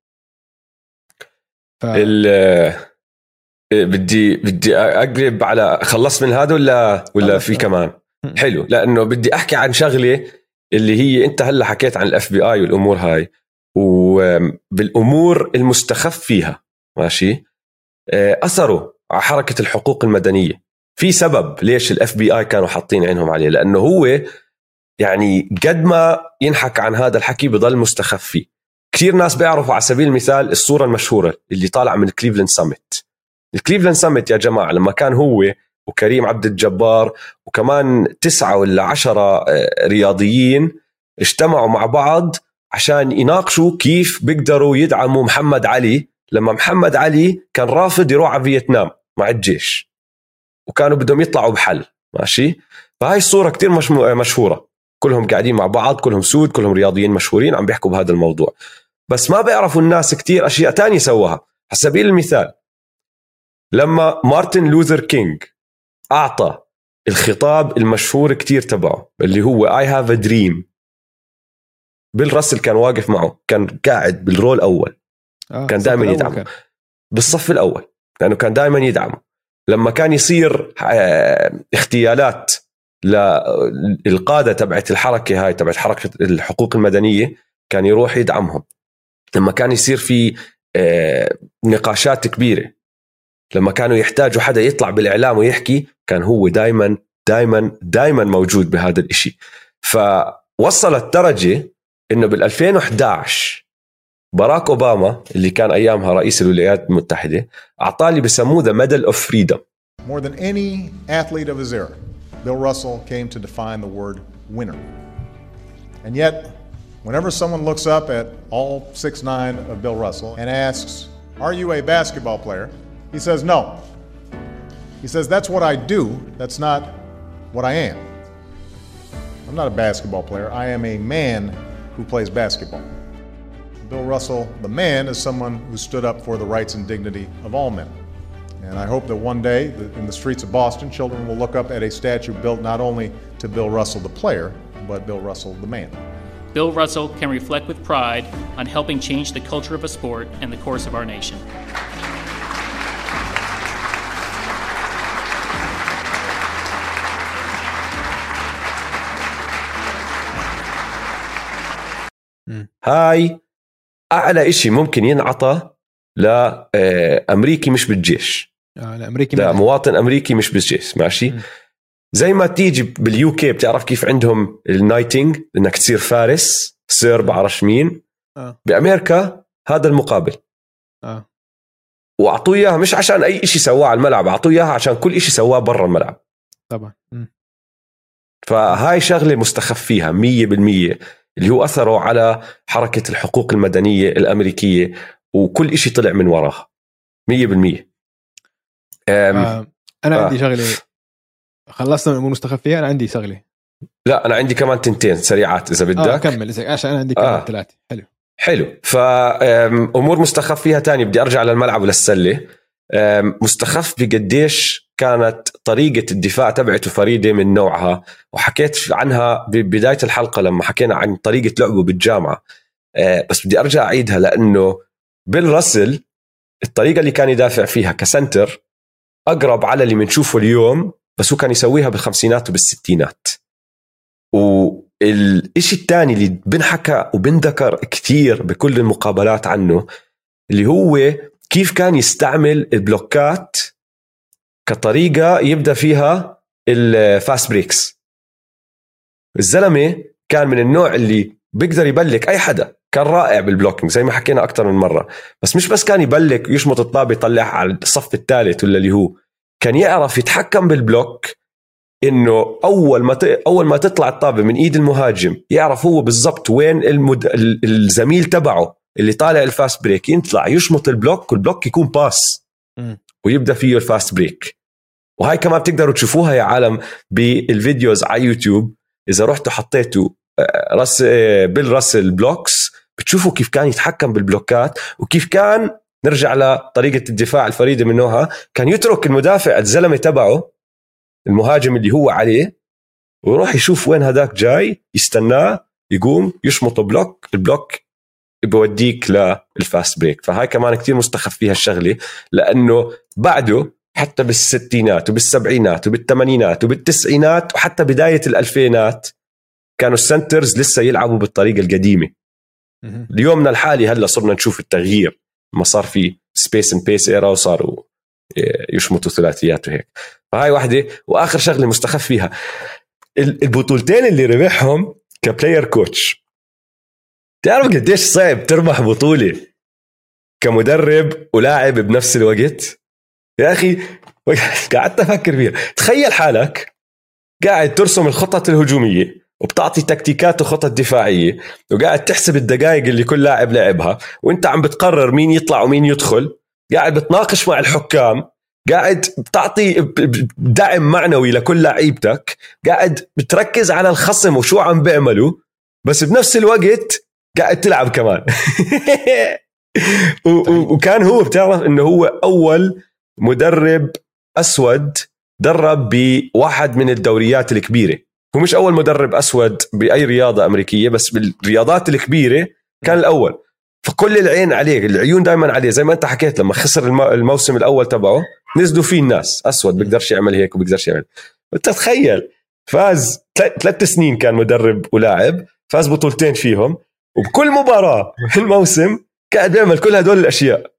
ف... ال آه، بدي بدي اقلب على خلصت من هذا ولا ولا. في كمان. حلو. لأنه بدي أحكي عن شغلة اللي هي أنت هلأ حكيت عن ال FBI والأمور هاي وبالامور المستخف فيها ماشي؟ آه، أثروا على حركة الحقوق المدنية. في سبب ليش ال FBI كانوا حاطين عينهم عليه. لأنه هو يعني قد ما ينحكى عن هذا الحكي بضل مستخف فيه كثير ناس بيعرفوا على سبيل المثال الصورة المشهورة اللي طالعة من كليفلاند summit ال Cleveland summit يا جماعة لما كان هو وكريم عبد الجبار وكمان تسعة ولا عشرة آه، رياضيين اجتمعوا مع بعض عشان يناقشوا كيف بيقدروا يدعموا محمد علي لما محمد علي كان رافض يروح على فيتنام مع الجيش. وكانوا بدهم يطلعوا بحل ماشي؟ فهاي الصورة كتير مش مشهورة. كلهم قاعدين مع بعض كلهم سود كلهم رياضيين مشهورين عم بيحكوا بهذا الموضوع. بس ما بيعرفوا الناس كتير أشياء تانية سواها. على سبيل المثال لما مارتن لوثر كينج أعطى الخطاب المشهور كتير تبعه اللي هو I have a dream بيل راسل كان واقف معه كان قاعد بالرو الأول آه كان دائما الأول يدعمه. كان. بالصف الأول لأنه كان دائما يدعمه. لما كان يصير آه، اغتيالات للقاده تبعت الحركة هاي تبعت حركة الحقوق المدنية كان يروح يدعمهم. لما كان يصير في آه، نقاشات كبيرة لما كانوا يحتاجوا حدا يطلع بالإعلام ويحكي كان هو دائما دائما دائما موجود بهذا الإشي. فوصلت درجة إنه بال 2011 باراك أوباما اللي كان أيامها رئيس الولايات المتحدة اعطاه اللي بسموه ذا ميدل اوف فريدم More than any athlete of his era, Bill Russell came to define the word winner. And yet, whenever someone looks up at all six nine of Bill Russell and asks, Are you a basketball player? He says, No. He says, That's what I do, that's not what I am. I'm not a basketball player, I am a man who plays basketball. Bill Russell, the man, is someone who stood up for the rights and dignity of all men. And I hope that one day, that in the streets of Boston, children will look up at a statue built not only to Bill Russell, the player, but Bill Russell, the man. Bill Russell can reflect with pride on helping change the culture of a sport and the course of our nation. هاي اعلى إشي ممكن ينعطى لامريكي مش بالجيش. آه الامريكي لا. مواطن أمريكي مش بالجيش ماشي. زي ما تيجي بال UK بتعرف كيف عندهم ال knighting إنك تصير فارس Sir بعرفش مين؟ آه. بأمريكا هذا المقابل. آه. وأعطوه إياها مش عشان أي شيء سواه على الملعب أعطوه إياها عشان كل شيء سواه برا الملعب. طبعا. فهاي شغلة مستخف فيها 100% اللي هو أثره على حركة الحقوق المدنية الأمريكية. وكل شيء طلع من وراها. 100% أم آه. أنا آه. عندي شغلة خلصنا من الأمور المستخفيه أنا عندي شغلة. لا أنا عندي كمان تنتين سريعات إذا بدك. آه كمل إذا- عشان أنا عندي كمان آه. ثلاثة. حلو. حلو. فامور مستخف فيها تاني بدي أرجع للملعب وللسلة. مستخف بقديش كانت طريقة الدفاع تبعته فريدة من نوعها؟ وحكيت عنها ببداية الحلقة لما حكينا عن طريقة لعبه بالجامعة. أه، بس بدي أرجع أعيدها لأنه بيل راسل الطريقة اللي كان يدافع فيها ك center أقرب على اللي بنشوفه اليوم بس هو كان يسويها بالخمسينات وبالستينات. والإشي الثاني اللي بنحكى وبنذكر كثير بكل المقابلات عنه اللي هو كيف كان يستعمل ال block ات كطريقة يبدأ فيها ال fast breaks. الزلمة كان من النوع اللي بيقدر يبلك أي حدا. كان رائع بال blocking زي ما حكينا أكثر من مرة. بس مش بس كان يبلك ويشمط الطابة يطلعها على الصف الثالث ولا اللي هو كان يعرف يتحكم بال block إنه أول ما ت... أول ما تطلع الطابة من إيد المهاجم يعرف هو بالضبط وين المد... ال- الزميل تبعه اللي طالع ال fast break. يطلع يشمط ال block وال block يكون pass. ويبدأ فيه ال fast break. وهاي كمان بتقدروا تشوفوها يا عالم بال videos على يوتيوب. إذا رحتوا حطيتوا آه، راس آه، بيل راسل blocks بتشوفوا كيف كان يتحكم بال block ات وكيف كان نرجع لطريقة الدفاع الفريدة من نوعها كان يترك المدافع الزلمة تبعه المهاجم اللي هو عليه ويروح يشوف وين هذاك جاي يستناه يقوم يشمط block ال block بوديك لل fast break. فهاي كمان كتير مستخف فيها الشغلة لأنه بعده حتى بالستينات وبالسبعينات وبالثمانينات وبالتسعينات وحتى بداية الألفينات كانوا ال centers لسه يلعبوا بالطريقة القديمة. مهم. اليومنا الحالي هلا صرنا نشوف التغيير. ما صار في space and pace era وصاروا إيه، يشمطوا ثلاثيات وهيك. فهاي واحدة وآخر شغلة مستخف فيها. ال- البطولتين اللي ربحهم كبلاير كوتش تعرف قديش صعب تربح بطولة كمدرب ولاعب بنفس الوقت؟ يا أخي قعدت أفكر فيها. تخيل حالك قاعد ترسم الخطط الهجومية. وبتعطي تكتيكات وخطط دفاعية وقاعد تحسب الدقائق اللي كل لاعب لعبها وانت عم بتقرر مين يطلع ومين يدخل قاعد بتناقش مع الحكام قاعد بتعطي دعم معنوي لكل لعيبتك قاعد بتركز على الخصم وشو عم بيعملوا بس بنفس الوقت قاعد تلعب كمان. و- وكان هو بتعرف إنه هو أول مدرب أسود درب بواحد من الدوريات الكبيرة. هو مش أول مدرب أسود بأي رياضة أمريكية بس بالرياضات الكبيرة كان الأول. فكل العين عليه العيون دائما عليه زي ما أنت حكيت لما خسر الم- الموسم الأول تبعه نزلوا فيه الناس. أسود بيقدرش يعمل هيك وبيقدرش يعمل. انت تخيل فاز ثل- ثلاث سنين كان مدرب ولاعب فاز بطولتين فيهم وبكل مباراة في الموسم قاعد بيعمل كل هدول الأشياء.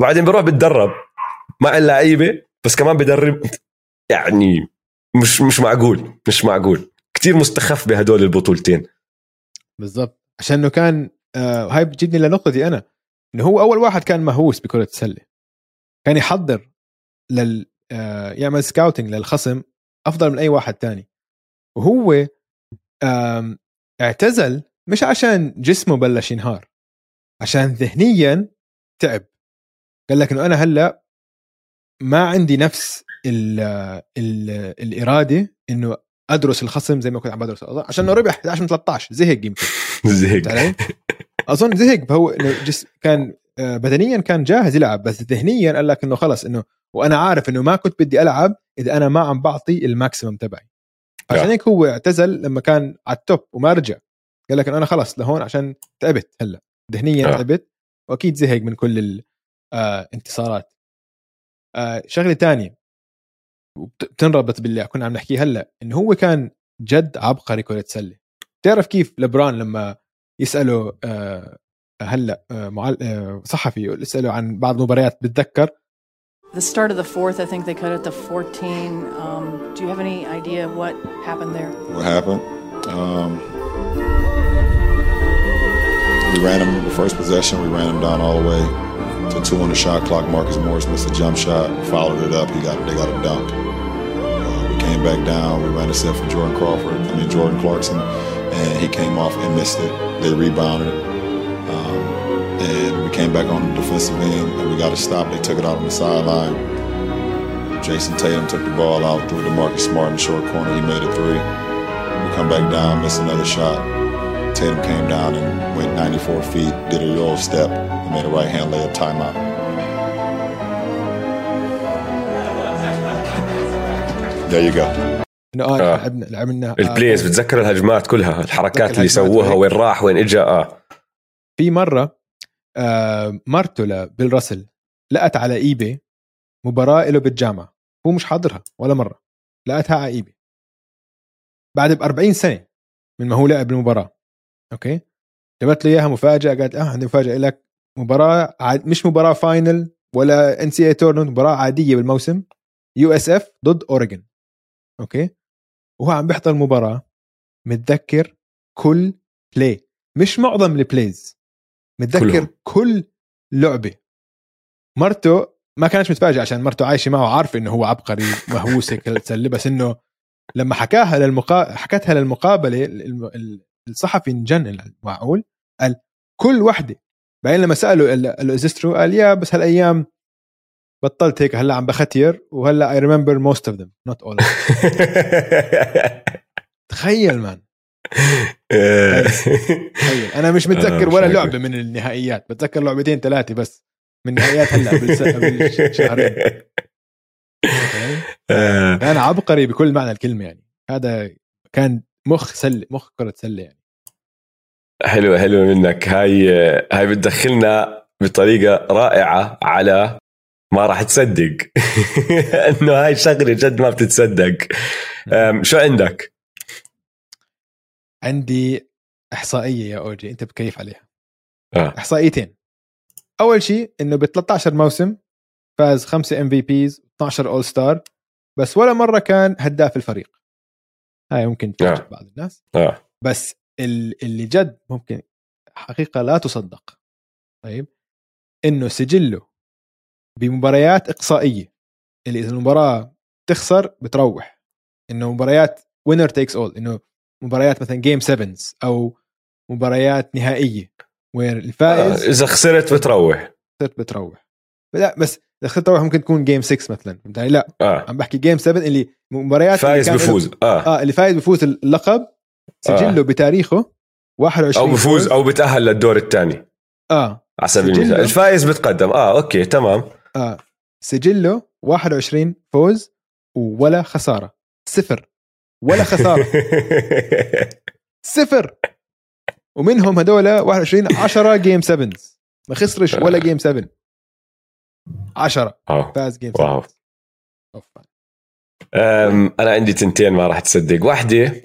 بعدين بيروح بتدرب مع اللعيبة بس كمان بدرب يعني مش مش معقول مش معقول. كتير مستخف بهدول البطولتين. بالضبط. عشان انه كان آه هاي بتجيبني لنقطتي أنا إنه هو أول واحد كان مهووس بكرة السله كان يحضر لل آه يعمل سكاوتنج للخصم أفضل من أي واحد تاني. وهو آم اعتزل مش عشان جسمه بلش ينهار عشان ذهنيا تعب. قال لك إنه أنا هلأ ما عندي نفس ال ال الإرادة إنه أدرس الخصم زي ما كنت عم بدرس. عشان إنه ربح 11 من 13 زهق يمكن. زهق؟ أظن زهق. جسديا كان آه، بدنيا كان جاهز يلعب. بس ذهنيا قال لك إنه خلص إنه وأنا عارف إنه ما كنت بدي ألعب إذا أنا ما عم بعطي ال maximum تبعي. عشان هيك هو اعتزل لما كان على ال top وما رجع. قال لك إنه أنا خلص لهون عشان تعبت هلأ. ذهنيا آه. تعبت. وأكيد زهق من كل الانتصارات آه شغلة تانية. وبتنربط باللي كنا عم نحكيه هلا انه هو كان جد عبقري كره سله تعرف كيف لبران لما يسالوا آه هلا آه معل... آه صحفي يسالوا عن بعض المباريات بتذكر The start of the fourth, I think they cut it to 14. Um, do you have any idea what happened there? what happened. Um, we ran him the first possession. We ran him down all the way to two on the shot clock. Marcus Morris missed a jump shot. Followed it up. He got they got a dunk. Uh, we came back down. We ran a set for Jordan Crawford. I mean Jordan Clarkson, and he came off and missed it. They rebounded. Um, and we came back on the defensive end and we got a stop. They took it out on the sideline. Jason Tatum took the ball out, threw it to Marcus Smart in the short corner. He made a three. We come back down, missed another shot. Tatum came down and went 94 feet, did a Euro step, and made a right hand layup timeout. There you go. إنه آه آه. لعبنا لعبنا آه البليز بتذكر الهجمات كلها الحركات اللي سووها. وين راح وين اجى آه في مرة آه مرته لبيل راسل لقت على eBay مباراة له بالجامعة هو مش حاضرها ولا مرة لقتها على eBay بعد ب 40 سنة من ما هو لعب المباراة أوكي جابت له إياها مفاجأة قالت آه عندي مفاجأة لك مباراة عاد مش مباراة final ولا NCAA tournament مباراة عادية بالموسم USF ضد أوريغون okay؟ وهو عم بيحضر المباراه متذكر كل بلاي مش معظم البلايز متذكر كلهم. كل لعبة. مرته ما كانت متفاجئه عشان مرته عايشة معه عارفه إنه هو عبقري مهووس هيك تسلي بس إنه لما حكاها للمقا... حكتها للمقابلة الصحفي انجن معقول؟ قال كل وحدة بعدين لما سألوا قال له ازسترو قال يا بس هالأيام بطلت هيك هلأ عم بختير وهلأ اي ريمبر موست اوف ذم نوت اول تخيل مان تخيل. أنا مش متذكر آه، ولا مش لعبة من النهائيات بتذكر لعبتين ثلاثة بس من نهائيات هلأ قبل شهرين آه، كان عبقري بكل معنى الكلمة يعني. هذا كان مخ سله مخ كرة سلة يعني. حلو حلو منك. هاي هاي بتدخلنا بطريقة رائعة على ما راح تصدق. إنه هاي شغله جد ما بتتصدق. شو عندك؟ عندي إحصائية يا أوجي أنت بكيف عليها. آه. إحصائيتين. أول شيء إنه ب 13 موسم فاز خمسة MVPs 12 All-Star بس ولا مرة كان هداف الفريق. هاي ممكن تفاجئ آه. بعض الناس. آه. بس اللي جد ممكن حقيقة لا تصدق طيب؟ إنه سجله بمباريات إقصائية اللي إذا المباراة تخسر بتروح. إنه مباريات winner takes all إنه مباريات مثلا game 7 أو مباريات نهائية وين آه، الفائز إذا خسرت بتروح. خسرت بتروح. لا بس دخلت روح ممكن تكون game 6 مثلا؟ لا آه. عم بحكي game 7 اللي مباريات اللي فايز له- بفوز آه. آه اللي فايز بفوز اللقب سجله بتاريخه 21 أو بفوز فوز. أو بتأهل للدور الثاني. آه. على سبيل. المثال. الفايز بتقدم. آه okay تمام. آه. سجله 21 فوز ولا خسارة. صفر. ولا خسارة. صفر. ومنهم هدول 21 10 game 7 ما خسرش ولا game 7 10 wow. فاز game 7 wow أم أنا عندي تنتين ما راح تصدق. واحدة.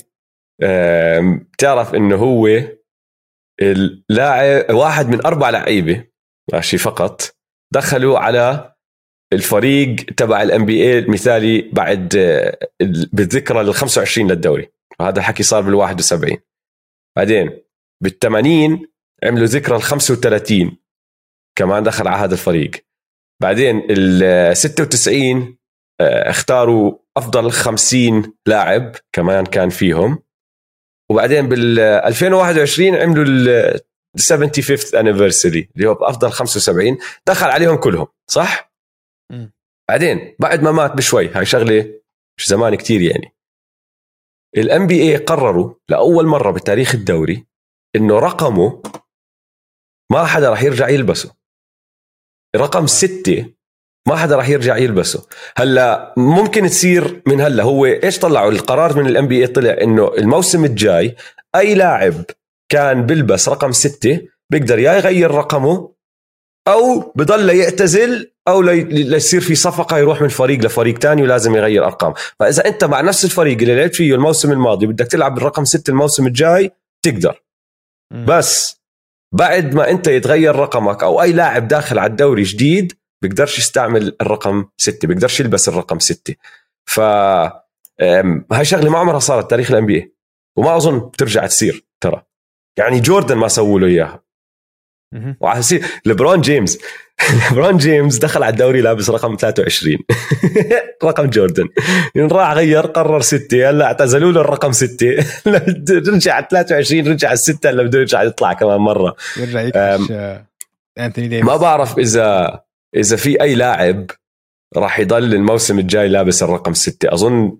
بتعرف إنه هو اللاعب واحد من أربع لعيبة ماشي فقط. دخلوا على الفريق تبع الام بي اي المثالي بعد آه، ال- بالذكرى لل 25 للدوري. وهذا الحكي صار بال 71 بعدين بال 80 عملوا ذكرى ال 35 كمان دخل على هذا الفريق. بعدين ال 96 آه، اختاروا أفضل 50 لاعب كمان كان فيهم. وبعدين بال 2021 عملوا ال 75th anniversary اللي هو بأفضل 75 دخل عليهم كلهم صح؟ مم. بعدين بعد ما مات بشوي هاي شغلة مش زمان كتير يعني الام بي اي قرروا لأول مرة بتاريخ الدوري إنه رقمه ما حدا راح يرجع يلبسه رقم ستة ما حدا راح يرجع يلبسه. هلا ممكن تصير من هلا هو إيش طلعوا؟ القرار من الام بي اي طلع إنه الموسم الجاي أي لاعب كان بيلبس رقم ستة بيقدر يا يغير رقمه أو بضل يعتزل أو لي- ليصير في صفقة يروح من فريق لفريق تاني ولازم يغير أرقام. فإذا أنت مع نفس الفريق اللي لعبت فيه الموسم الماضي بدك تلعب بالرقم ستة الموسم الجاي تقدر. بس بعد ما أنت يتغير رقمك أو أي لاعب داخل على الدوري جديد بيقدرش يستعمل الرقم ستة بيقدرش يلبس الرقم ستة. ف هاي شغلة ما عمرها صارت تاريخ ال NBA وما أظن بترجع تصير ترى. يعني جوردن ما سووا له إياها. وعلى سيرة ليبرون جيمس ليبرون جيمس دخل على الدوري لابس رقم 23 رقم جوردن. راح غير قرر ستة. هلا اعتزلوا له الرقم ستة. رجع على 23 رجع على الستة هلا بده يرجع يطلع كمان مرة. يرجع آه، أنتوني ديفيس. ما بعرف إذا إذا في أي لاعب راح يضل الموسم الجاي لابس الرقم ستة أظن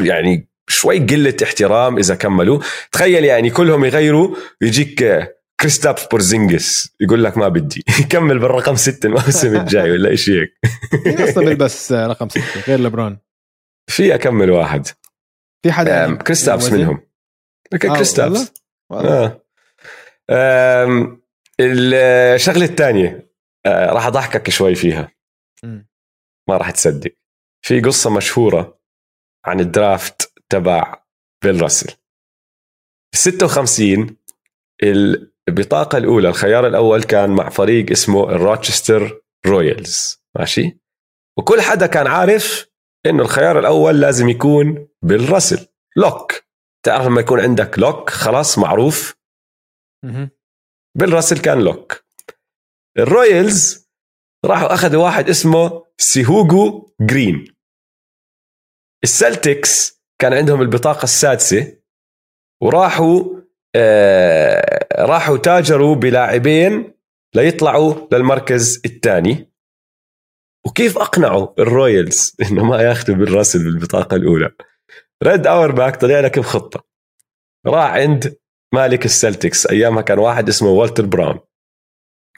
يعني شوي قلة احترام إذا كملوا. تخيل يعني كلهم يغيروا يجيك آه، كريستابس بورزينجس يقول لك ما بدي يكمل بالرقم ستة الموسم الجاي ولا شيء هيك؟ مين أصلا بيلبس آه، رقم 6 غير لبرون في أكمل واحد. في حدا أم، كريستابس؟ منهم. آه، كريستابس. آه. أم، الشغلة الثانية. آه، راح أضحكك شوي فيها. ما راح تصدق. في قصة مشهورة عن الدرافت تبع بيل راسل. 56 البطاقة الأولى الخيار الأول كان مع فريق اسمه الروتشستر رويالز. ماشي؟ وكل حدا كان عارف إنه الخيار الأول لازم يكون بيل راسل. lock. تعرف لما يكون عندك lock خلاص معروف. راسل كان lock. الرويالز راحوا أخذوا واحد اسمه سيهوجو جرين. السلتكس كان عندهم البطاقة السادسة وراحوا آه راحوا تاجروا بلاعبين ليطلعوا للمركز الثاني. وكيف أقنعوا الرويالز إنه ما ياخذوا بالراسل بالبطاقة الأولى؟ ريد اورباك طلع لك بخطة. راح عند مالك السلتكس. أيامها كان واحد اسمه والتر براون.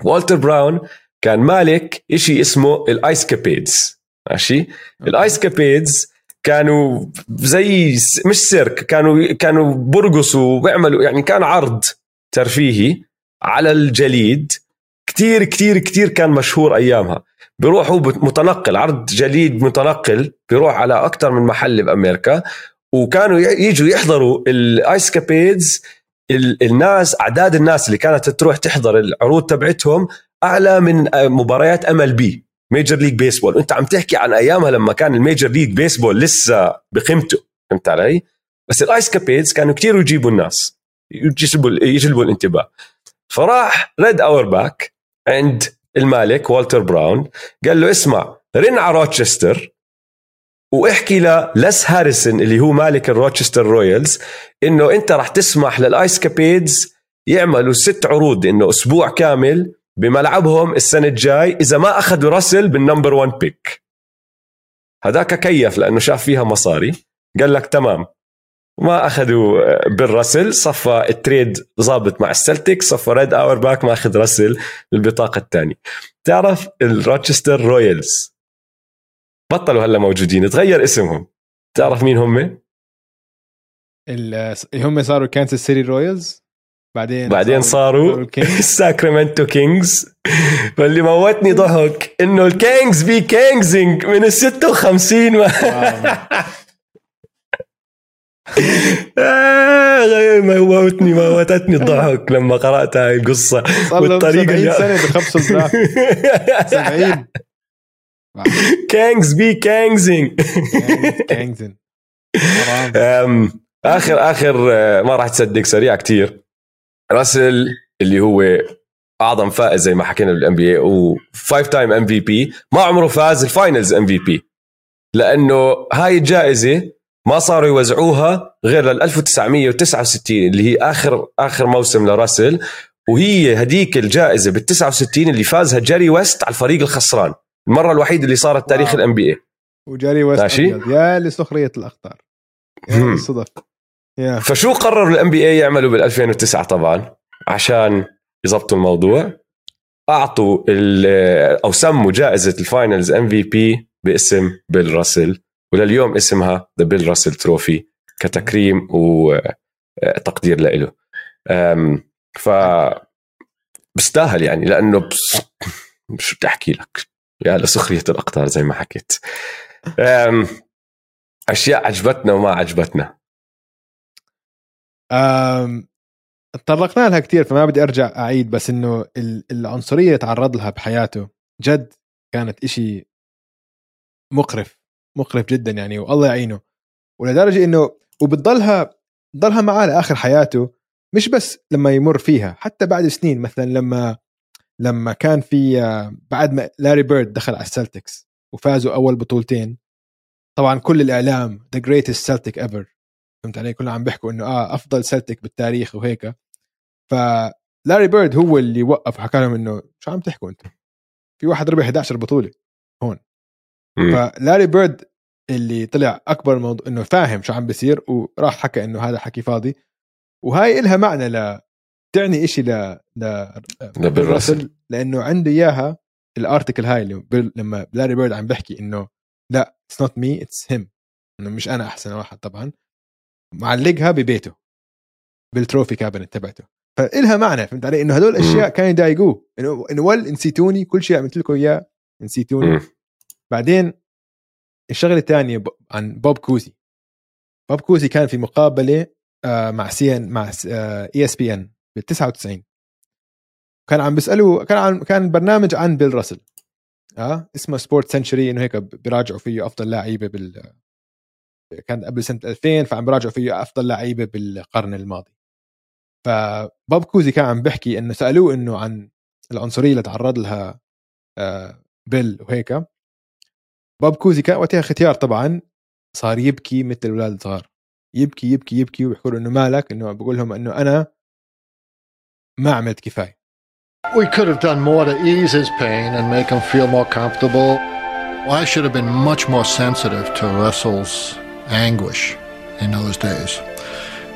والتر براون كان مالك إشي اسمه ال Ice Capades ماشي؟ ال Ice Capades كانوا زي مش سيرك كانوا كانوا برقصوا وبيعملوا يعني كان عرض ترفيهي على الجليد. كتير كتير كتير كان مشهور أيامها. بيروحوا متنقل عرض جليد متنقل بيروح على أكثر من محل بأمريكا. وكانوا يجوا يحضروا ال Ice Capades الناس أعداد الناس اللي كانت تروح تحضر العروض تبعتهم أعلى من مباريات MLB Major League Baseball وانت عم تحكي عن أيامها لما كان ال Major League Baseball لسه بقيمته فهمت علي؟ بس ال Ice Capades كانوا كتير يجيبوا الناس يجلبوا يجلبوا الانتباه. فراح ريد اورباك عند المالك والتر براون قال له اسمع رن على روتشستر وإحكي للس هاريسون اللي هو مالك الروتشستر رويالز إنه أنت راح تسمح لل Ice Capades يعملوا ست عروض إنه أسبوع كامل بملعبهم السنة الجاي إذا ما أخذوا راسل بال number 1 pick. هذاك كيف؟ لأنه شاف فيها مصاري. قال لك تمام. ما أخذوا بيل راسل صفى ال trade ظابط مع السلتيك صفى ريد اورباك ماخذ راسل البطاقه الثانية. تعرف الروتشستر رويالز بطلوا هلا موجودين تغير اسمهم. تعرف مين هم؟ هم صاروا كانساس سيتي رويالز بعدين بعدين صاروا ساكرامنتو كينجز فاللي موتني ضحك إنه ال Kings be Kingsing من ال 56 ما آه، موتني موتتني الضحك لما قرأت هاي القصة لهم 70 سنة بخبصوا ال draft. 70 Kings be Kingsing Kingsing أم، اخر آخر آه، ما راح تصدق سريع كتير. راسل اللي هو أعظم فائز زي ما حكينا بال NBA و five time MVP ما عمره فاز ال Finals MVP لأنه هاي الجائزة ما صاروا يوزعوها غير لل 1969 اللي هي اخر آخر موسم لراسل. وهي هديك الجائزة بال 69 اللي فازها جيري ويست على الفريق الخسران. المرة الوحيدة اللي صارت تاريخ ال NBA وجيري ويست ماشي. يا لسخريه الأقدار يا يا. فشو قرروا ال NBA يعملوا بال 2009 طبعا؟ عشان يظبطوا الموضوع. أعطوا أو سموا جائزة ال Finals MVP باسم بيل راسل. ولليوم اسمها the Bill Russell trophy كتكريم وتقدير له أم، ف بستاهل يعني لأنه بس شو بدي أحكي لك؟ يا لسخرية الأقدار زي ما حكيت. أم، أشياء عجبتنا وما عجبتنا. أم... تطرقنا لها كثير فما بدي أرجع أعيد بس إنه ال- العنصرية اللي تعرض لها بحياته. جد كانت إشي مقرف مقرف جدا يعني والله يعينه. ولدرجة إنه وبتضلها ضلها معاه لآخر حياته مش بس لما يمر فيها حتى بعد سنين مثلا لما لما كان في بعد ما لاري بيرد دخل على السلتكس وفازوا أول بطولتين طبعا كل الإعلام the greatest Celtic ever فهمت علي؟ كلهم عم بيحكوا إنه آه أفضل سلتك بالتاريخ وهيك. ف لاري بيرد هو اللي وقف وحكى لهم إنه شو عم تحكوا أنتم؟ في واحد ربح 11 بطولة. هون. مم. ف لاري بيرد اللي طلع أكبر موضوع إنه فاهم شو عم بيصير وراح حكى إنه هذا حكي فاضي. وهاي إلها معنى ل تعني إشي ل ل لبيل راسل. لأنه عنده إياها ال article هاي اللي بيل- لما لاري بيرد عم بحكي إنه لا it's not me it's him إنه مش أنا أحسن واحد طبعا. معلقها ببيته. بال trophy cabinet تبعته. فإلها معنى فهمت علي؟ إنه هدول الاشياء كانوا يضايقوه. إنه إنه ول نسيتوني كل شيء عملت لكم إياه نسيتوني. بعدين الشغلة الثانية ب- عن بوب كوزي. بوب كوزي كان في مقابلة آه، مع سي إن مع آه، إي إس بي إن. بال 99 كان عم بيسألوا كان عن كان برنامج عن بيل راسل. آه اسمه Sports Century إنه هيك بيراجعوا فيه أفضل لعيبه بال كان قبل سنة 2000 فعم بيراجعوا فيه أفضل لعيبه بالقرن الماضي. فبوب كوزي كان عم بيحكي إنه سألوه إنه عن العنصرية اللي تعرض لها آه، بيل وهيك. بوب كوزي كان وقتها ختيار طبعا صار يبكي مثل الاولاد الصغار. يبكي يبكي يبكي ويحكوا له إنه مالك إنه بقول لهم إنه أنا ما عملت كفايه We could have done more to ease his pain and make him feel more comfortable. Well, I should have been much more sensitive to Russell's anguish in those days.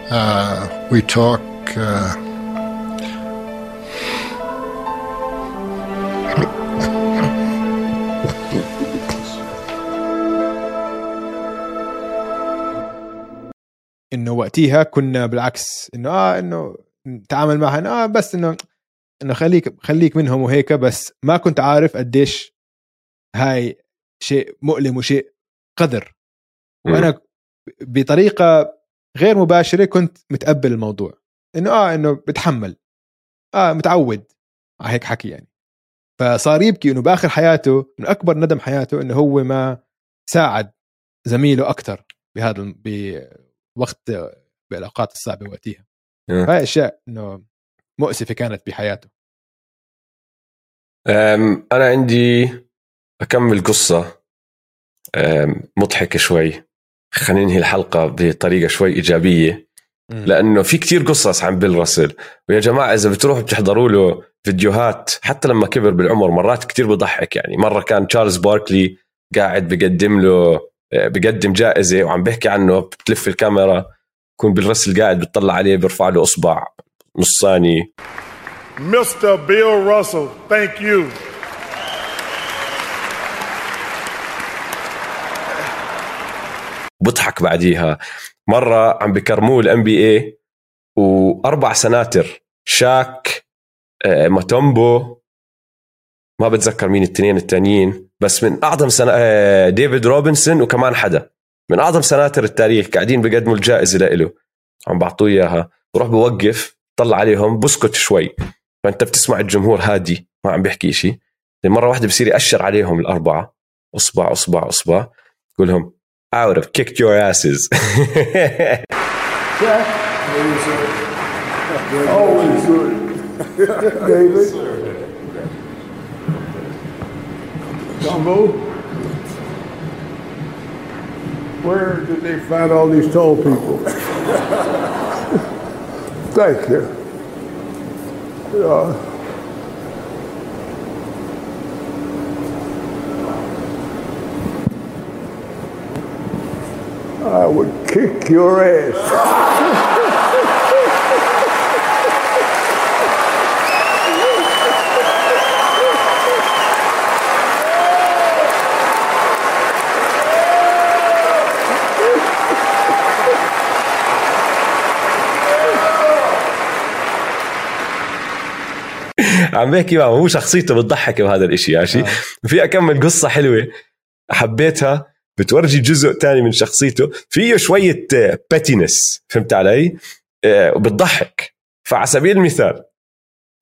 Uh, we talk. Uh, انه وقتيها كنا بالعكس انه اه انه نتعامل معها إنه آه بس إنه إنه خليك خليك منهم وهيك بس ما كنت عارف قديش هاي شيء مؤلم وشيء قدر. وأنا بطريقة غير مباشرة كنت متقبل الموضوع. إنه آه إنه بتحمل. آه متعود. على هيك حكي يعني. فصار يبكي إنه بآخر حياته من أكبر ندم حياته إنه هو ما ساعد زميله أكثر بهذا بوقت بالأوقات الصعبة وقتها. آه. هاي أشياء إنه مؤسفة كانت بحياته. أم، أنا عندي أكمل قصة أم، مضحكة شوي. خلينا ننهي الحلقة بطريقة شوي إيجابية. لأنه في كتير قصص عن بيل راسل. ويا جماعة إذا بتروحوا بتحضروا له فيديوهات حتى لما كبر بالعمر مرات كتير بضحك يعني. مرة كان تشارلز باركلي قاعد بقدم له بقدم جائزة وعم بيحكي عنه بتلف الكاميرا. يكون بالرسل قاعد بتطلع عليه بيرفع له إصبع نص ثانية Mr. Bill Russell, thank you. بضحك بعديها مرة عم بكرموه ال NBA وأربع centers شاك آه، ماتومبو ما بتذكر مين التنين التانيين بس من أعظم سنة ديفيد روبنسون وكمان حدا من أعظم centers التاريخ قاعدين بيقدموا الجائزة لإله عم بعطوه إياها بروح بوقف طلع عليهم بسكت شوي فأنت بتسمع الجمهور هادي ما عم بيحكي شيء مرة واحدة بصير يأشر عليهم الأربعة أصبع أصبع أصبع يقول لهم I would have kicked your asses Always good. David. Gumbo. Where did they find all these tall people? Thank you. I would kick your ass. عم بحكي معه هو شخصيته بتضحك بهذا الإشي ماشي آه. في كمان قصة حلوة حبيتها بتورجي جزء تاني من شخصيته. فيه شوية pettiness فهمت علي؟ آه، وبتضحك. فعلى سبيل المثال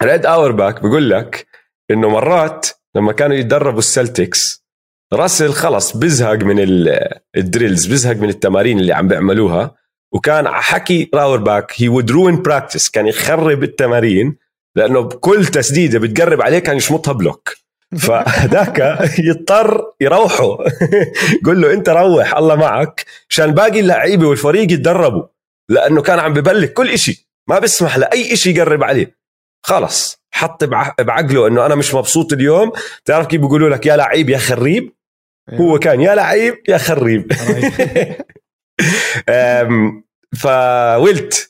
ريد اورباك بقول لك إنه مرات لما كانوا يتدربوا السلتكس راسل خلص بزهق من ال- ال drills بزهق من التمارين اللي عم بيعملوها وكان على حكي ريد اورباك he would ruin practice كان يخرب التمارين. لأنه بكل تسديدة بتقرب عليه كان يشمطها بلوك فهداك يضطر يروحوا قول له أنت روح الله معك. عشان باقي اللعيبة والفريق يتدربوا. لأنه كان عم ببلك كل إشي. ما بيسمح لأي إشي يقرب عليه. خلص. حط بع- بعقله إنه أنا مش مبسوط اليوم. تعرف كيف بيقولوا لك يا لعيب يا خريب؟ هو كان يا لعيب يا خريب. فولت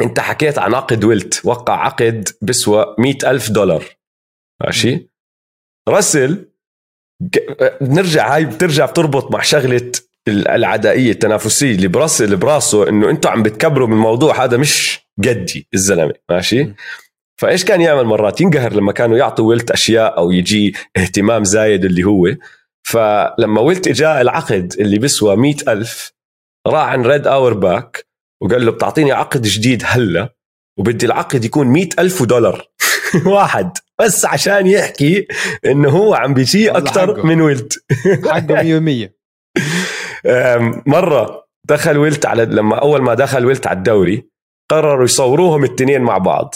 انت حكيت عن عقد ولت وقع عقد بسوى مئة ألف دولار. ماشي؟ راسل بنرجع هاي بترجع بتربط مع شغلة ال- العدائية التنافسية اللي براس اللي براسه إنه أنتم عم بتكبروا من الموضوع هذا مش جدي الزلمة. ماشي؟ فإيش كان يعمل مرات؟ ينقهر لما كانوا يعطوا ويلت أشياء أو يجي اهتمام زايد اللي هو. فلما ويلت اجاه العقد اللي بيسوى مئة ألف راح عن ريد اورباك وقال له بتعطيني عقد جديد هلا وبدي العقد يكون مئة ألف دولار. واحد. بس عشان يحكي إنه هو عم بيجي أكثر. من ويلت حقه 100% أم، مرة دخل ويلت على لما أول ما دخل ويلت على الدوري قرروا يصوروهم الاثنين مع بعض.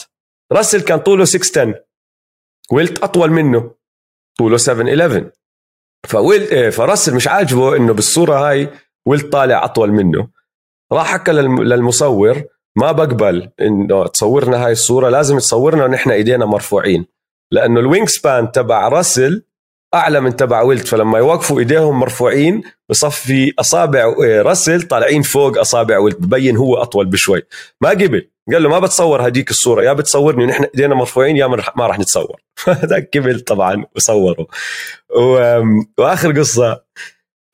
راسل كان طوله 6'10 ويلت أطول منه. طوله 7'11 فويلت إيه، فراسل مش عاجبه إنه بالصورة هاي ويلت طالع أطول منه. راح حكى للم- للمصور ما بقبل إنه تصورنا هاي الصورة لازم تصورنا ونحن إيدينا مرفوعين. لأنه ال wingspan تبع راسل أعلى من تبع ويلت فلما يوقفوا إيديهم مرفوعين بصفي أصابع إيه، راسل طالعين فوق أصابع ويلت ببين هو أطول بشوي. ما قبل قال له ما بتصور هديك الصورة يا بتصورني ونحن إيدينا مرفوعين يا ما راح نتصور. هذاك قبل طبعا وصوروا. و- وآخر قصة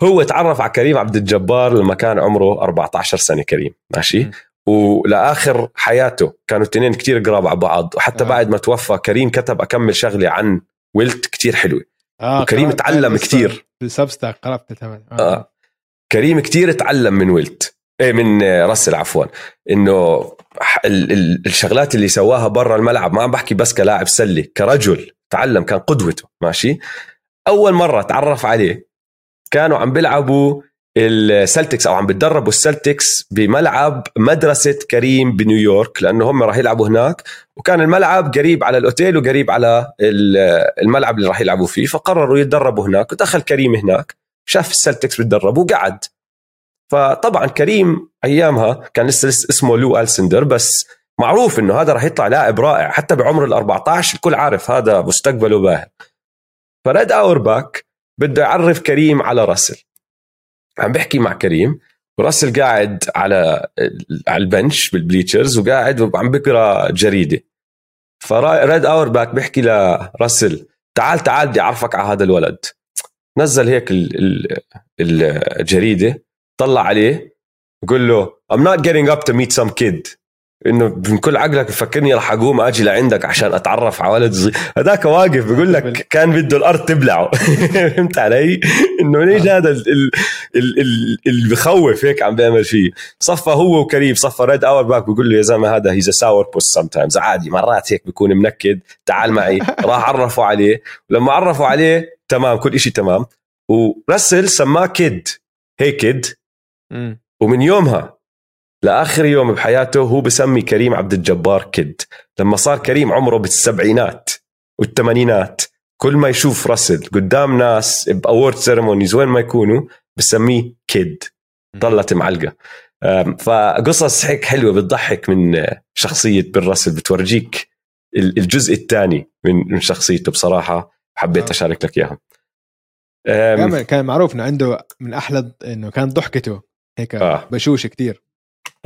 هو تعرف على كريم عبد الجبار لما كان عمره 14 سنة كريم ماشي ولآخر حياته كانوا الاثنين كتير قراب على بعض وحتى آه. بعد ما توفى كريم كتب أكمل شغلة عن ويلت كتير حلوة آه وكريم تعلم كتير. في السبستاك قرأت تمام آه. آه. كريم كتير تعلم من ويلت إيه من آه، راسل عفوا إنه ح- ال- ال- الشغلات اللي سواها برا الملعب ما عم بحكي بس كلاعب سله كرجل تعلم كان قدوته ماشي أول مرة تعرف عليه كانوا عم بيلعبوا السلتكس أو عم بتدربوا السلتكس بملعب مدرسة كريم بنيويورك لأنه هم راح يلعبوا هناك. وكان الملعب قريب على الأوتيل وقريب على ال- الملعب اللي راح يلعبوا فيه فقرروا يتدربوا هناك. ودخل كريم هناك شاف السلتكس بتدربوا وقعد. فطبعا كريم أيامها كان لسه لسه اسمه لو ألسندور بس معروف إنه هذا راح يطلع لاعب رائع حتى بعمر ال 14 الكل عارف هذا مستقبله باهر فريد أورباك بده يعرف كريم على راسل. عم بحكي مع كريم وراسل قاعد على على ال bench بال bleachers وقاعد وعم بقرأ جريدة. فريد اورباك بيحكي لراسل تعال تعال بدي أعرفك على هذا الولد. نزل هيك الجريدة طلع عليه بقول له I'm not getting up to meet some kid. إنه من كل عقلك بفكرني راح اقوم آجي لعندك عشان أتعرف على ولد صغير هذاك واقف بيقول لك كان بده الأرض تبلعه. فهمت علي؟ إنه ليش آه. هذا اللي بخوف هيك عم بيعمل فيه صفى هو وكريم صفى ريد اورباك بيقول له يا زلمة هذا he's sourpuss sometimes عادي مرات هيك بيكون منكد. تعال معي. راح عرفوا عليه. ولما عرفوا عليه تمام كل شيء تمام. وراسل سماه kid hey kid ومن يومها لآخر يوم بحياته هو بسمي كريم عبد الجبار kid لما صار كريم عمره بالسبعينات والثمانينات كل ما يشوف راسل قدام ناس ب award ceremonies وين ما يكونوا بسميه kid ضلت معلقة. فقصص هيك حلوة بتضحك من شخصية بيل راسل بتورجيك ال- الجزء الثاني من من شخصيته بصراحة. حبيت أشارك لك كان كان معروف إنه عنده من أحلى إنه كان ضحكته. هيك آه. بشوش كثير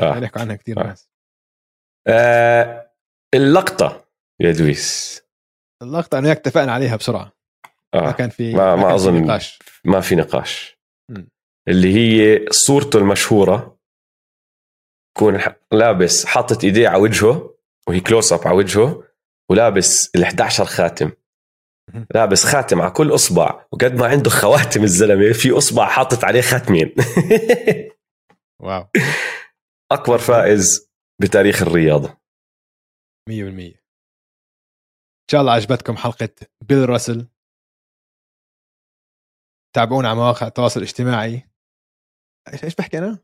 آه. يحكوا عنها كثير آه. ناس آه اللقطة يا دويس اللقطة أنا وياك اتفقنا عليها بسرعة آه. ما كان في ما, ما كان في أظن نقاش ما في نقاش مم. اللي هي صورته المشهورة يكون لابس حاطط إيديه على وجهه وهي close up على وجهه ولابس ال 11 خاتم. لابس خاتم على كل إصبع وقد ما عنده خواتم الزلمة في إصبع حاطط عليه خاتمين واو أكبر فائز بتاريخ الرياضة. 100% إن شاء الله عجبتكم حلقة بيل راسل. تابعونا على مواقع التواصل الاجتماعي. إيش إيش بحكي أنا؟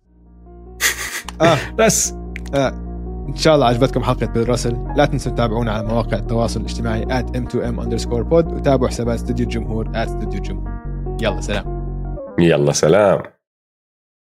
آه. بس. آه. إن شاء الله عجبتكم حلقة بيل راسل. لا تنسوا تتابعونا على مواقع التواصل الاجتماعي at m2m underscore pod وتابعوا حسابات استوديو الجمهور at استوديو الجمهور. يلا سلام. يلا سلام.